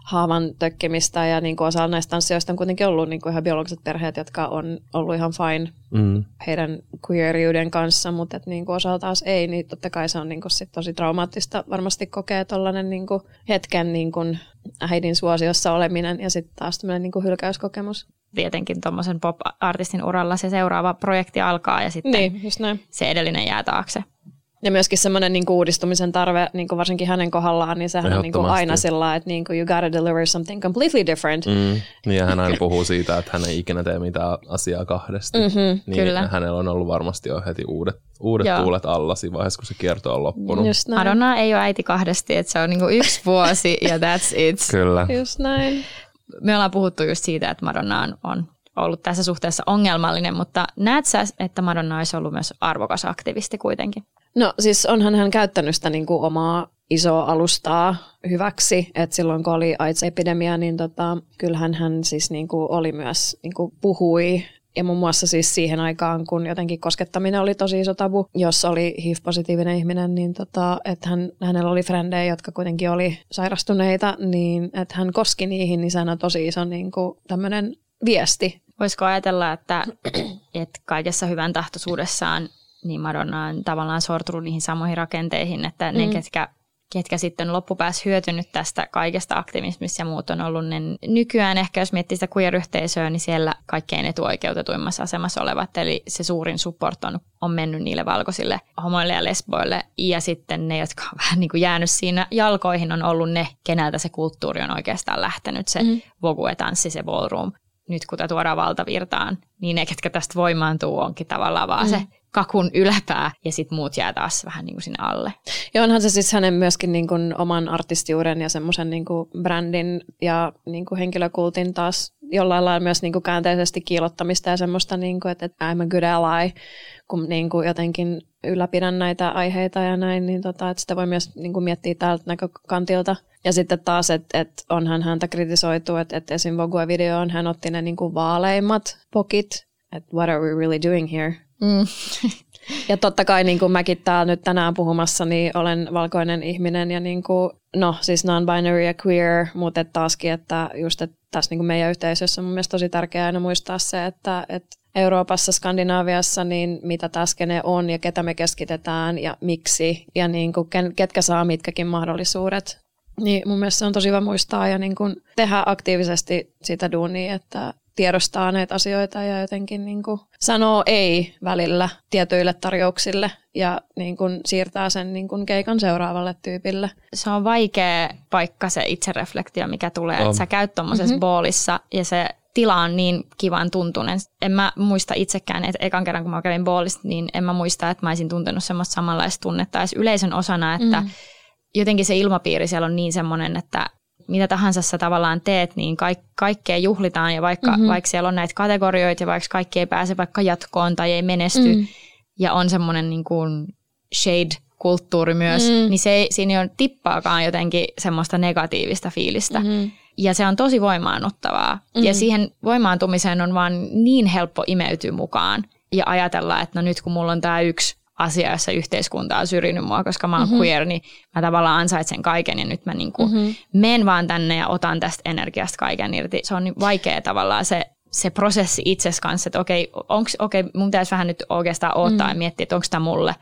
haavan tökkimistä ja niin kuin osa näistä tanssijoista on kuitenkin ollut niin kuin ihan biologiset perheet, jotka on ollut ihan fine mm. heidän queeriuden kanssa, mutta et niin kuin osa taas ei, niin totta kai se on niin kuin sit tosi traumaattista varmasti kokea tuollainen niin kuin hetken niin kuin äidin suosiossa oleminen ja sitten taas tämmöinen niin kuin hylkäyskokemus tietenkin tuommoisen pop-artistin uralla se seuraava projekti alkaa ja sitten niin, just näin. se edellinen jää taakse. Ja myöskin semmoinen niin uudistumisen tarve, niin kuin varsinkin hänen kohdallaan, niin sehän on niin kuin aina sillä että niin kuin you gotta deliver something completely different. Mm. Niin ja hän aina puhuu siitä, että hän ei ikinä tee mitään asiaa kahdesti. Mm-hmm, niin kyllä. hänellä on ollut varmasti jo heti uudet, uudet tuulet alla siinä vaiheessa, kun se kierto on loppunut. Just näin. Madonna ei ole äiti kahdesti, että se on niin kuin yksi vuosi ja that's it. Kyllä. Just näin. Me ollaan puhuttu just siitä, että Madonna on, on ollut tässä suhteessa ongelmallinen, mutta näet sä, että Madonna olisi ollut myös arvokas aktivisti kuitenkin? No siis onhan hän käyttänyt sitä niin kuin omaa isoa alustaa hyväksi, että silloin kun oli AIDS-epidemia, niin tota, kyllähän hän siis niin kuin oli myös, niin kuin puhui ja muun muassa siis siihen aikaan, kun jotenkin koskettaminen oli tosi iso tabu, jos oli HIV-positiivinen ihminen, niin tota, että hän, hänellä oli frendejä, jotka kuitenkin oli sairastuneita, niin että hän koski niihin, niin sehän on tosi iso niin kuin tämmöinen viesti. Voisiko ajatella, että, että kaikessa hyvän tahtoisuudessaan niin Madonna on tavallaan sortunut niihin samoihin rakenteihin, että ne, mm. ketkä, ketkä sitten loppupäässä hyötynyt tästä kaikesta aktivismista ja muut on ollut, ne nykyään ehkä jos miettii sitä queer-yhteisöä, niin siellä kaikkein etuoikeutetuimmassa asemassa olevat, eli se suurin support on, on mennyt niille valkoisille homoille ja lesboille, ja sitten ne, jotka on vähän niin kuin jäänyt siinä jalkoihin, on ollut ne, keneltä se kulttuuri on oikeastaan lähtenyt, se mm. vogue-tanssi, se ballroom. Nyt kun tämä tuodaan valtavirtaan, niin ne, ketkä tästä voimaantuu, onkin tavallaan vaan mm. se kakun yläpää ja sitten muut jää taas vähän niin kuin sinne alle. Ja onhan se siis hänen myöskin niin kuin oman artistiuden ja semmoisen niin kuin brändin ja niin kuin henkilökultin taas jollain lailla myös niin kuin käänteisesti kiilottamista ja semmoista, niin kuin, että I'm a good ally, kun niin kuin jotenkin ylläpidän näitä aiheita ja näin, niin tota, että sitä voi myös niin kuin miettiä täältä näkökantilta. Ja sitten taas, että, että onhan häntä kritisoitu, että, että esim. Vogue-videoon hän otti ne niin kuin vaaleimmat pokit, että what are we really doing here? Mm. ja totta kai niin kuin mäkin täällä nyt tänään puhumassa, niin olen valkoinen ihminen ja niin kuin, no siis non-binary ja queer, mutta et taaskin, että just että tässä niin kuin meidän yhteisössä on mun mielestä tosi tärkeää aina muistaa se, että, että Euroopassa, Skandinaaviassa, niin mitä tämä on ja ketä me keskitetään ja miksi ja niin kuin ketkä saa mitkäkin mahdollisuudet. Niin mun mielestä se on tosi hyvä muistaa ja niin kuin tehdä aktiivisesti sitä duunia, että tiedostaa näitä asioita ja jotenkin niin kuin sanoo ei välillä tietyille tarjouksille ja niin kuin siirtää sen niin kuin keikan seuraavalle tyypille. Se on vaikea paikka se itsereflektio, mikä tulee, että sä käyt tuommoisessa mm-hmm. boolissa ja se tila on niin kivan tuntunen. En mä muista itsekään, että ekan kerran kun mä kävin boolista, niin en mä muista, että mä olisin tuntenut semmoista samanlaista tunnetta edes yleisön osana, että mm. jotenkin se ilmapiiri siellä on niin semmoinen, että mitä tahansa sä tavallaan teet, niin kaik- kaikkea juhlitaan ja vaikka, mm-hmm. vaikka siellä on näitä kategorioita ja vaikka kaikki ei pääse vaikka jatkoon tai ei menesty mm. ja on semmoinen niin kuin shade-kulttuuri myös, mm. niin se ei, siinä ei ole tippaakaan jotenkin semmoista negatiivista fiilistä. Mm-hmm. Ja se on tosi voimaannuttavaa. Mm-hmm. Ja siihen voimaantumiseen on vaan niin helppo imeytyä mukaan ja ajatella, että no nyt kun mulla on tämä yksi asia, jossa yhteiskunta on syrjinyt mua, koska mä oon mm-hmm. queer, niin mä tavallaan ansaitsen kaiken ja nyt mä niinku mm-hmm. menen vaan tänne ja otan tästä energiasta kaiken irti. Se on niin vaikea tavallaan se, se prosessi itsesi kanssa, että okei, onks, okei, mun pitäisi vähän nyt oikeastaan odottaa mm-hmm. ja miettiä, että onko tämä mulle,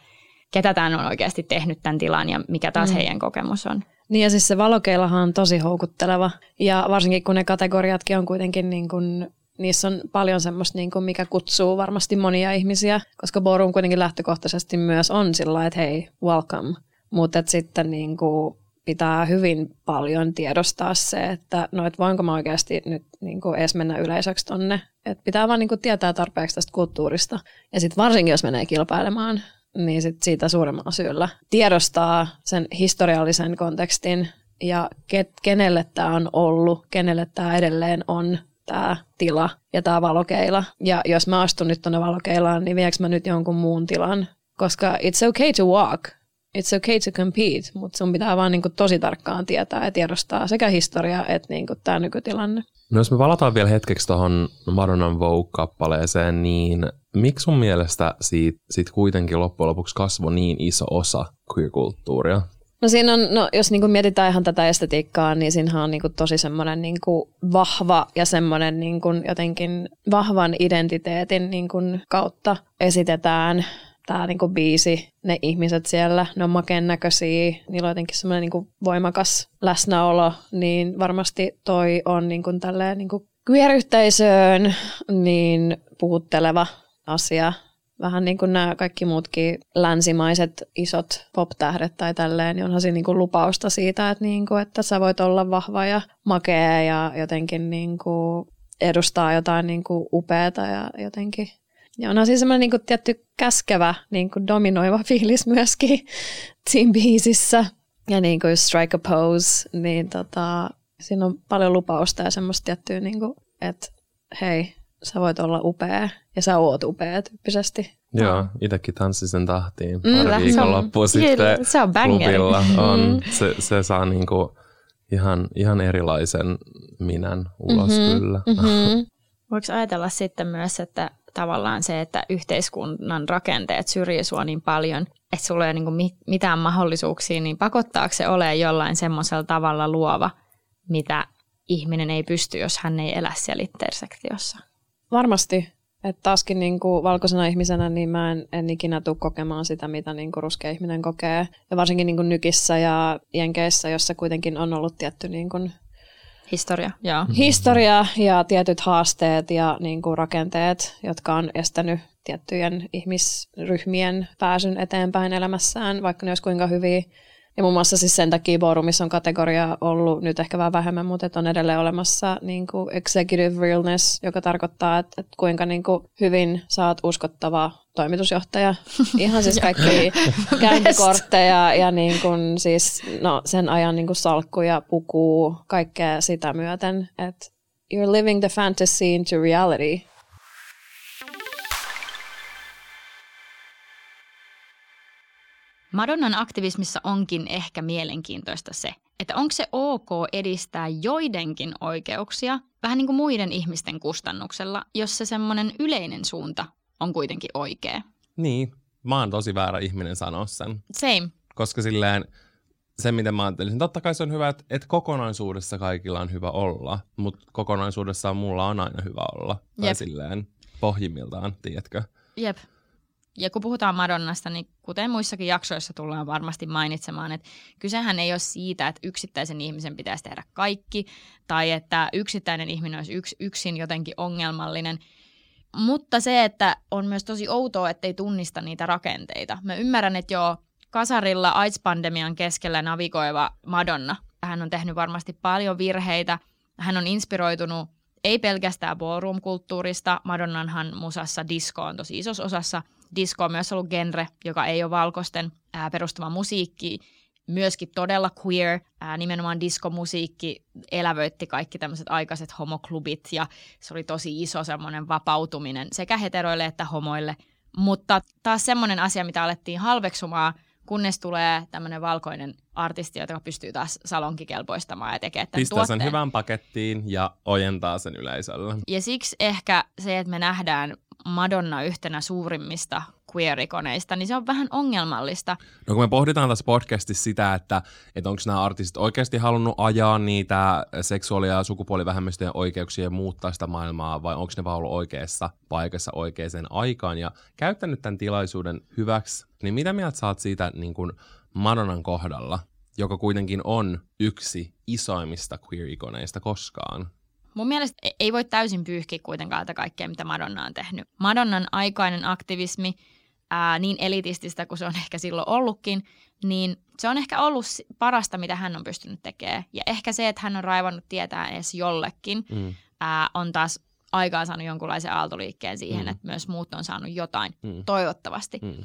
ketä tämän on oikeasti tehnyt tämän tilan ja mikä taas mm-hmm. heidän kokemus on. Niin ja siis se valokeilahan on tosi houkutteleva ja varsinkin kun ne kategoriatkin on kuitenkin niin kuin niissä on paljon semmoista, niin kuin mikä kutsuu varmasti monia ihmisiä, koska Borum kuitenkin lähtökohtaisesti myös on sillä että hei, welcome. Mutta sitten niin kuin pitää hyvin paljon tiedostaa se, että no, et voinko mä oikeasti nyt niin kuin edes mennä yleiseksi tonne. Et pitää vaan niin kuin tietää tarpeeksi tästä kulttuurista. Ja sitten varsinkin, jos menee kilpailemaan, niin sit siitä suuremmalla syyllä tiedostaa sen historiallisen kontekstin ja ket, kenelle tämä on ollut, kenelle tämä edelleen on tämä tila ja tämä valokeila. Ja jos mä astun nyt tuonne valokeilaan, niin viekö mä nyt jonkun muun tilan? Koska it's okay to walk, it's okay to compete, mutta sun pitää vaan niinku tosi tarkkaan tietää ja tiedostaa sekä historia että niinku tämä nykytilanne. No jos me palataan vielä hetkeksi tuohon Madonnan Vogue-kappaleeseen, niin miksi sun mielestä siitä, siitä kuitenkin loppujen lopuksi kasvoi niin iso osa queer-kulttuuria? No siinä on, no jos niin kuin mietitään ihan tätä estetiikkaa, niin siinä on niin kuin tosi semmoinen niin kuin vahva ja semmoinen niin kuin jotenkin vahvan identiteetin niin kuin kautta esitetään tämä niin kuin biisi, ne ihmiset siellä, ne on makeen näköisiä, niillä on jotenkin semmoinen niin kuin voimakas läsnäolo, niin varmasti toi on niin kuin tälleen niin kuin queer-yhteisöön niin puhutteleva asia Vähän niin kuin nämä kaikki muutkin länsimaiset isot pop-tähdet tai tälleen, niin onhan siinä niin kuin lupausta siitä, että, niin kuin, että sä voit olla vahva ja makea ja jotenkin niin kuin edustaa jotain niin kuin upeata ja jotenkin ja onhan siinä semmoinen niin tietty käskevä, niin kuin dominoiva fiilis myöskin Team Beesissä. Ja niin kuin Strike a Pose, niin tota, siinä on paljon lupausta ja semmoista tiettyä, niin kuin, että hei, sä voit olla upea ja sä oot upea tyyppisesti. Joo, itsekin tanssin sen tahtiin mm, pari viikonloppua sitten se on klubilla. On, mm. se, se saa niinku ihan, ihan erilaisen minän ulos mm-hmm, kyllä. Mm-hmm. Voiko ajatella sitten myös, että tavallaan se, että yhteiskunnan rakenteet syrjii sua niin paljon, että sulla ei ole niin mitään mahdollisuuksia, niin pakottaako se ole jollain semmoisella tavalla luova, mitä ihminen ei pysty, jos hän ei elä siellä intersektiossa? Varmasti. Että taaskin niin kuin valkoisena ihmisenä niin mä en, en ikinä tule kokemaan sitä, mitä niin kuin ruskea ihminen kokee. Ja varsinkin niin kuin nykissä ja jenkeissä, jossa kuitenkin on ollut tietty niin kuin Historia, joo. Historia ja tietyt haasteet ja niin kuin rakenteet, jotka on estänyt tiettyjen ihmisryhmien pääsyn eteenpäin elämässään, vaikka ne olisi kuinka hyviä. Ja muun muassa siis sen takia Borumissa on kategoria ollut nyt ehkä vähän vähemmän, mutta että on edelleen olemassa niin kuin executive realness, joka tarkoittaa, että, että kuinka niin kuin hyvin saat uskottava toimitusjohtaja. Ihan siis kaikki käyntikortteja ja niin kuin siis, no, sen ajan niin kuin salkkuja, pukuu, kaikkea sitä myöten. Että you're living the fantasy into reality. Madonnan aktivismissa onkin ehkä mielenkiintoista se, että onko se ok edistää joidenkin oikeuksia vähän niin kuin muiden ihmisten kustannuksella, jos se semmoinen yleinen suunta on kuitenkin oikea. Niin, mä oon tosi väärä ihminen sanoa sen. Same. Koska silleen se, miten mä ajattelisin, totta kai se on hyvä, että, että kokonaisuudessa kaikilla on hyvä olla, mutta kokonaisuudessaan mulla on aina hyvä olla. Tai Jep. silleen pohjimmiltaan, tiedätkö? Jep. Ja kun puhutaan Madonnasta, niin kuten muissakin jaksoissa tullaan varmasti mainitsemaan, että kysehän ei ole siitä, että yksittäisen ihmisen pitäisi tehdä kaikki, tai että yksittäinen ihminen olisi yks, yksin jotenkin ongelmallinen. Mutta se, että on myös tosi outoa, ettei tunnista niitä rakenteita. Mä ymmärrän, että joo, kasarilla AIDS-pandemian keskellä navigoiva Madonna, hän on tehnyt varmasti paljon virheitä. Hän on inspiroitunut ei pelkästään ballroom-kulttuurista, Madonnanhan musassa disco on tosi isossa osassa – Disco on myös ollut genre, joka ei ole valkoisten ää, perustava musiikki, myöskin todella queer, ää, nimenomaan diskomusiikki elävöitti kaikki tämmöiset aikaiset homoklubit ja se oli tosi iso semmoinen vapautuminen sekä heteroille että homoille. Mutta taas semmoinen asia, mitä alettiin halveksumaan, kunnes tulee tämmöinen valkoinen artisti, joka pystyy taas salonkikelpoistamaan ja tekemään tämän Pistää tuotteen. sen hyvän pakettiin ja ojentaa sen yleisölle. Ja siksi ehkä se, että me nähdään Madonna yhtenä suurimmista queer-ikoneista, niin se on vähän ongelmallista. No kun me pohditaan tässä podcastissa sitä, että, että onko nämä artistit oikeasti halunnut ajaa niitä seksuaali- ja sukupuolivähemmistöjen oikeuksia ja muuttaa sitä maailmaa, vai onko ne vaan ollut oikeassa paikassa oikeaan aikaan ja käyttänyt tämän tilaisuuden hyväksi, niin mitä mieltä saat siitä niin kuin Madonnan kohdalla, joka kuitenkin on yksi isoimmista queer-ikoneista koskaan? Mun mielestä e- ei voi täysin pyyhkiä kuitenkaan tätä kaikkea, mitä Madonna on tehnyt. Madonnan aikainen aktivismi, ää, niin elitististä kuin se on ehkä silloin ollutkin, niin se on ehkä ollut parasta, mitä hän on pystynyt tekemään. Ja ehkä se, että hän on raivannut tietää edes jollekin, mm. ää, on taas aikaan saanut jonkunlaisen aaltoliikkeen siihen, mm. että myös muut on saanut jotain, mm. toivottavasti. Mm.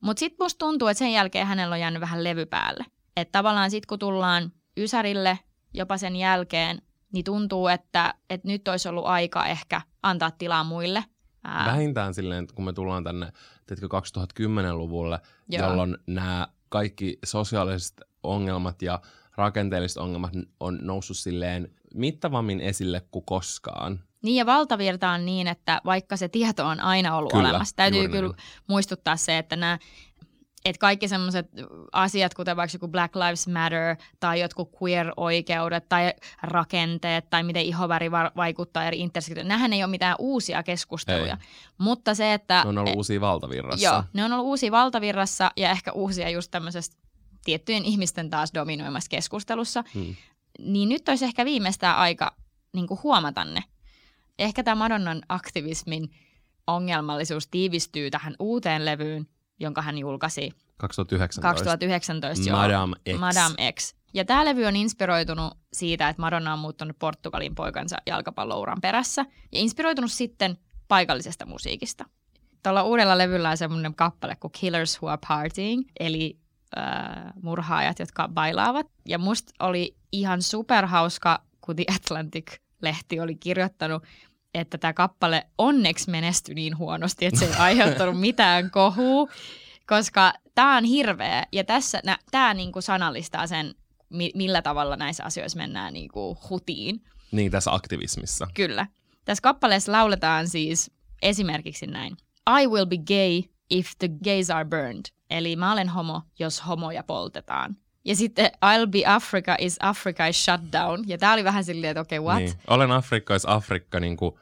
Mutta sitten musta tuntuu, että sen jälkeen hänellä on jäänyt vähän levy päälle. Että tavallaan sitten kun tullaan Ysärille jopa sen jälkeen, niin tuntuu, että, että nyt olisi ollut aika ehkä antaa tilaa muille. Ää... Vähintään silleen, että kun me tullaan tänne teetkö 2010-luvulle, Joo. jolloin nämä kaikki sosiaaliset ongelmat ja rakenteelliset ongelmat on noussut silleen mittavammin esille kuin koskaan. Niin ja valtavirta on niin, että vaikka se tieto on aina ollut kyllä, olemassa, täytyy kyllä niin. muistuttaa se, että nämä että kaikki semmoiset asiat, kuten vaikka joku Black Lives Matter tai jotkut queer-oikeudet tai rakenteet tai miten ihoväri vaikuttaa eri intersektioihin, nämähän ei ole mitään uusia keskusteluja. Ei. Mutta se, että... Ne on ollut uusia valtavirrassa. Joo, ne on ollut uusia valtavirrassa ja ehkä uusia just tämmöisestä tiettyjen ihmisten taas dominoimassa keskustelussa. Hmm. Niin nyt olisi ehkä viimeistään aika niin huomata ne. Ehkä tämä Madonnan aktivismin ongelmallisuus tiivistyy tähän uuteen levyyn, jonka hän julkaisi 2019. 2019 jo. Madame X. Madame X. Ja tämä levy on inspiroitunut siitä, että Madonna on muuttanut Portugalin poikansa jalkapallouran perässä ja inspiroitunut sitten paikallisesta musiikista. Tuolla uudella levyllä on semmoinen kappale kuin Killers Who Are Partying, eli äh, murhaajat, jotka bailaavat. Ja musta oli ihan superhauska, kun The Atlantic-lehti oli kirjoittanut, että tämä kappale onneksi menestyi niin huonosti, että se ei aiheuttanut mitään kohua, koska tämä on hirveä. Ja tässä tämä niinku sanallistaa sen, mi- millä tavalla näissä asioissa mennään niinku hutiin. Niin, tässä aktivismissa. Kyllä. Tässä kappaleessa lauletaan siis esimerkiksi näin. I will be gay if the gays are burned. Eli mä olen homo, jos homoja poltetaan. Ja sitten I'll be Africa is Africa is shut down. Ja tää oli vähän silleen, että okei, okay, what? Niin. Olen Afrikka, jos Afrikka niin kuin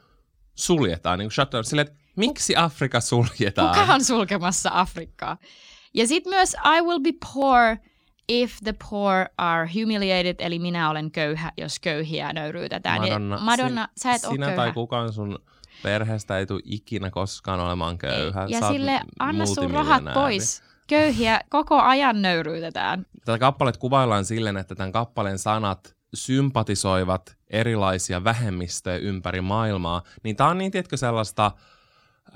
suljetaan. Niin kuin shut down. Silleen, että miksi Afrika suljetaan? Kuka on sulkemassa Afrikkaa? Ja sitten myös I will be poor if the poor are humiliated, eli minä olen köyhä, jos köyhiä nöyryytetään. Madonna, Madonna si- sä et sinä ole tai köyhä. kukaan sun perheestä ei tule ikinä koskaan olemaan köyhä. Ja Sä sille anna sun rahat pois. Köyhiä koko ajan nöyryytetään. Tätä kappalet kuvaillaan silleen, että tämän kappaleen sanat sympatisoivat erilaisia vähemmistöjä ympäri maailmaa. Niin tää on niin, tiedätkö, sellaista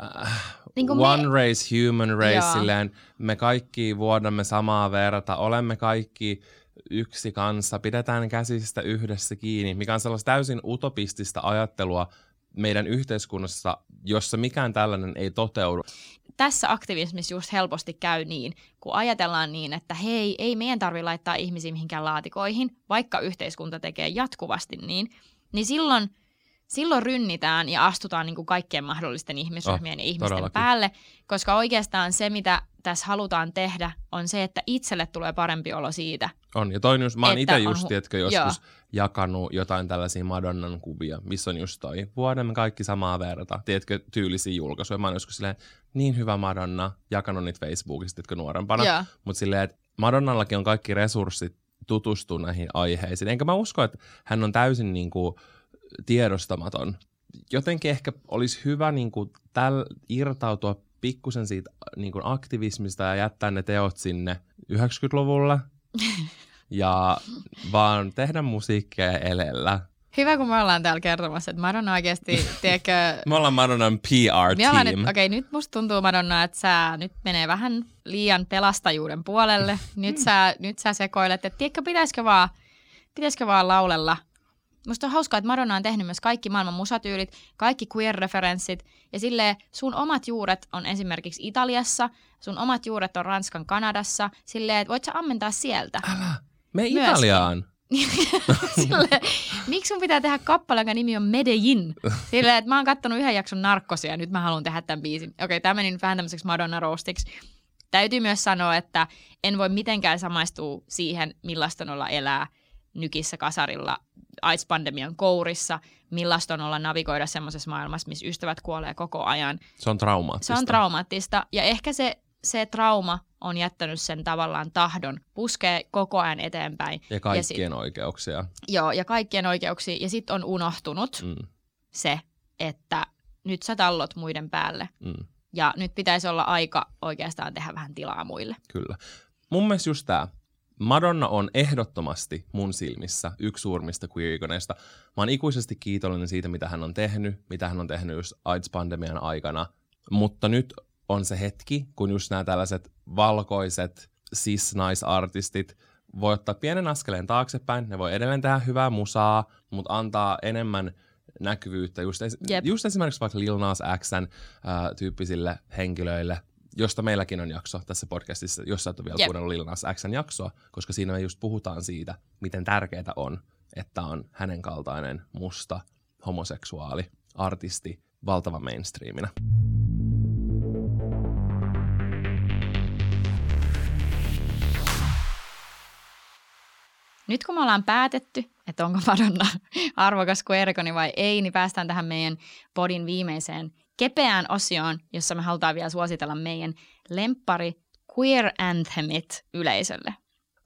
äh, Niin one me- race, human race, Joo. silleen me kaikki vuodamme samaa verta, olemme kaikki yksi kanssa, pidetään käsistä yhdessä kiinni, mikä on sellaista täysin utopistista ajattelua meidän yhteiskunnassa, jossa mikään tällainen ei toteudu. Tässä aktivismissa just helposti käy niin, kun ajatellaan niin, että hei, ei meidän tarvitse laittaa ihmisiä mihinkään laatikoihin, vaikka yhteiskunta tekee jatkuvasti niin, niin silloin, silloin rynnitään ja astutaan niin kuin kaikkien mahdollisten ihmisryhmien Oh, ja ihmisten todellakin. päälle, koska oikeastaan se, mitä tässä halutaan tehdä, on se, että itselle tulee parempi olo siitä. On, ja toinen just, mä oon itse just, hu- tiedätkö, joskus jakanut jotain tällaisia Madonnan kuvia, missä on just toi, vuodemme kaikki samaa verta, tiedätkö, tyylisiä julkaisuja. Mä oon joskus silleen, niin hyvä Madonna, jakanut niitä Facebookissa, tiedätkö, nuorempana. Joo. Mutta silleen, että Madonnallakin on kaikki resurssit tutustua näihin aiheisiin. Enkä mä usko, että hän on täysin niin kuin, tiedostamaton. Jotenkin ehkä olisi hyvä niin kuin, täl, irtautua pikkusen siitä niin kuin, aktivismista ja jättää ne teot sinne 90-luvulle ja vaan tehdä musiikkia elellä. Hyvä, kun me ollaan täällä kertomassa, että Madonna oikeasti, tiedätkö, Me ollaan Madonnan PR Me ollaan nyt, team. okei, nyt musta tuntuu Madonna, että sä nyt menee vähän liian pelastajuuden puolelle. Nyt sä, nyt sä sekoilet, että tiedätkö, pitäisikö vaan, pitäisikö vaan laulella. Musta on hauskaa, että Madonna on tehnyt myös kaikki maailman musatyylit, kaikki queer-referenssit. Ja silleen sun omat juuret on esimerkiksi Italiassa, sun omat juuret on Ranskan Kanadassa. Silleen, että voit sä ammentaa sieltä. Me. Italiaan. Silleen, miksi sun pitää tehdä kappale, jonka nimi on Medellin? Silleen, että mä oon kattonut yhden jakson narkkosia ja nyt mä haluan tehdä tämän biisin. Okei, tämä meni nyt vähän tämmöiseksi Madonna roastiksi. Täytyy myös sanoa, että en voi mitenkään samaistua siihen, millaista on olla elää nykissä kasarilla AIDS-pandemian kourissa, millaista on olla navigoida semmoisessa maailmassa, missä ystävät kuolee koko ajan. Se on traumaattista. Se on traumaattista ja ehkä se, se trauma on jättänyt sen tavallaan tahdon puskee koko ajan eteenpäin. Ja kaikkien oikeuksia. Joo, ja kaikkien oikeuksia. Ja sitten on unohtunut Mm, se, että nyt sä tallot muiden päälle. mm, Ja nyt pitäisi olla aika oikeastaan tehdä vähän tilaa muille. kyllä. Mun mielestä just tää. Madonna on ehdottomasti mun silmissä yksi suurimmista queer-ikoneista. Mä oon ikuisesti kiitollinen siitä, mitä hän on tehnyt, mitä hän on tehnyt just AIDS-pandemian aikana. Mutta nyt on se hetki, kun just nämä tällaiset valkoiset cis-naisartistit voi ottaa pienen askeleen taaksepäin. Ne voi edelleen tehdä hyvää musaa, mutta antaa enemmän näkyvyyttä just, es- Jep. just esimerkiksi vaikka Lil Nas Xn ää, tyyppisille henkilöille, josta meilläkin on jakso tässä podcastissa, jos sä et ole vielä Jep. kuunnellut Lil Nas Xn jaksoa, koska siinä me just puhutaan siitä, miten tärkeää on, että on hänen kaltainen musta homoseksuaali artisti valtava mainstreamina. Nyt kun me ollaan päätetty, että onko Madonna arvokas queerikoni vai ei, niin päästään tähän meidän podin viimeiseen kepeään osioon, jossa me halutaan vielä suositella meidän lemppari queer anthemit yleisölle.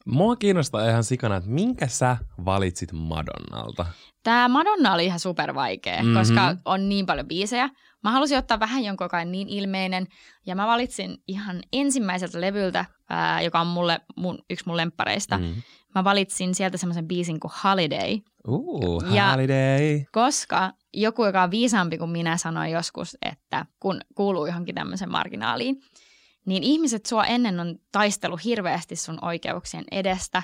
Mua kiinnostaa ihan sikana, että minkä sä valitsit Madonnalta? Tämä Madonna oli ihan super vaikea, Mhm. mm-hmm. koska on niin paljon biisejä, Mä halusin ottaa vähän jonkun, on niin ilmeinen, ja mä valitsin ihan ensimmäiseltä levyltä, ää, joka on mulle mun, yksi mun lemppareista. Mm. Mä valitsin sieltä semmoisen biisin kuin Holiday. Uh, Ja- holiday. Koska joku, joka on viisaampi kuin minä, sanoi joskus, että kun kuuluu johonkin tämmöisen marginaaliin, niin ihmiset sua ennen on taistelu hirveästi sun oikeuksien edestä,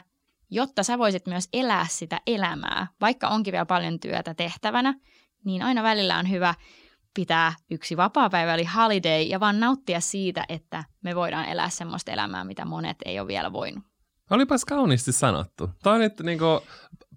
jotta sä voisit myös elää sitä elämää. Vaikka onkin vielä paljon työtä tehtävänä, niin aina välillä on hyvä pitää yksi vapaapäivä eli holiday ja vaan nauttia siitä, että me voidaan elää semmoista elämää, mitä monet ei ole vielä voinut. Olipas kauniisti sanottu. Toi on nyt niinku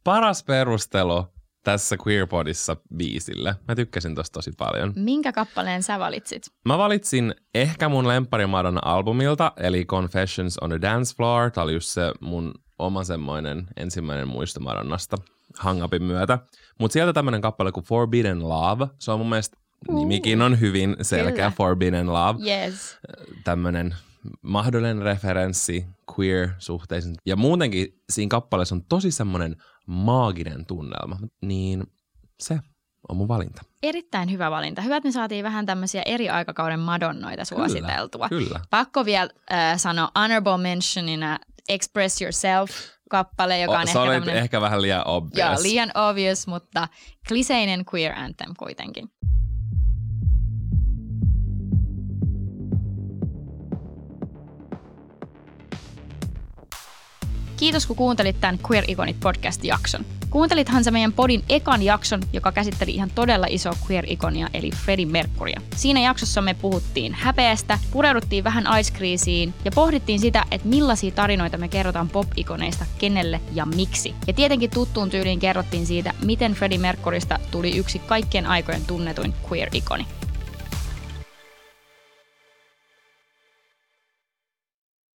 paras perustelu tässä Queerpodissa biisille. Mä tykkäsin tosta tosi paljon. Minkä kappaleen sä valitsit? Mä valitsin ehkä mun lemppari Madonna albumilta, eli Confessions on the Dance Floor. Tää oli just se mun oma semmoinen ensimmäinen muisto Madonnasta Hangupin myötä. Mutta sieltä tämmönen kappale kuin Forbidden Love. Se on mun mielestä, nimikin on hyvin selkeä, Kyllä. Forbidden Love. Yes. Tämmönen mahdollinen referenssi queer-suhteisiin. Ja muutenkin siinä kappaleessa on tosi semmoinen maaginen tunnelma. Niin se on mun valinta. Erittäin hyvä valinta. Hyvä, että me saatiin vähän tämmöisiä eri aikakauden madonnoita suositeltua. Kyllä. Pakko vielä äh, sanoa honorable mentionina Express Yourself-kappale, joka on O, ehkä tämmöinen ehkä vähän liian obvious. joo, liian obvious, mutta kliseinen queer anthem kuitenkin. Kiitos kun kuuntelit tämän Queer Iconit podcast-jakson. Kuuntelithan sä meidän podin ekan jakson, joka käsitteli ihan todella iso queer-ikonia, eli Freddie Mercurya. Siinä jaksossa me puhuttiin häpeästä, pureuduttiin vähän aiskriisiin ja pohdittiin sitä, että millaisia tarinoita me kerrotaan pop-ikoneista, kenelle ja miksi. Ja tietenkin tuttuun tyyliin kerrottiin siitä, miten Freddie Mercurysta tuli yksi kaikkien aikojen tunnetuin queer-ikoni.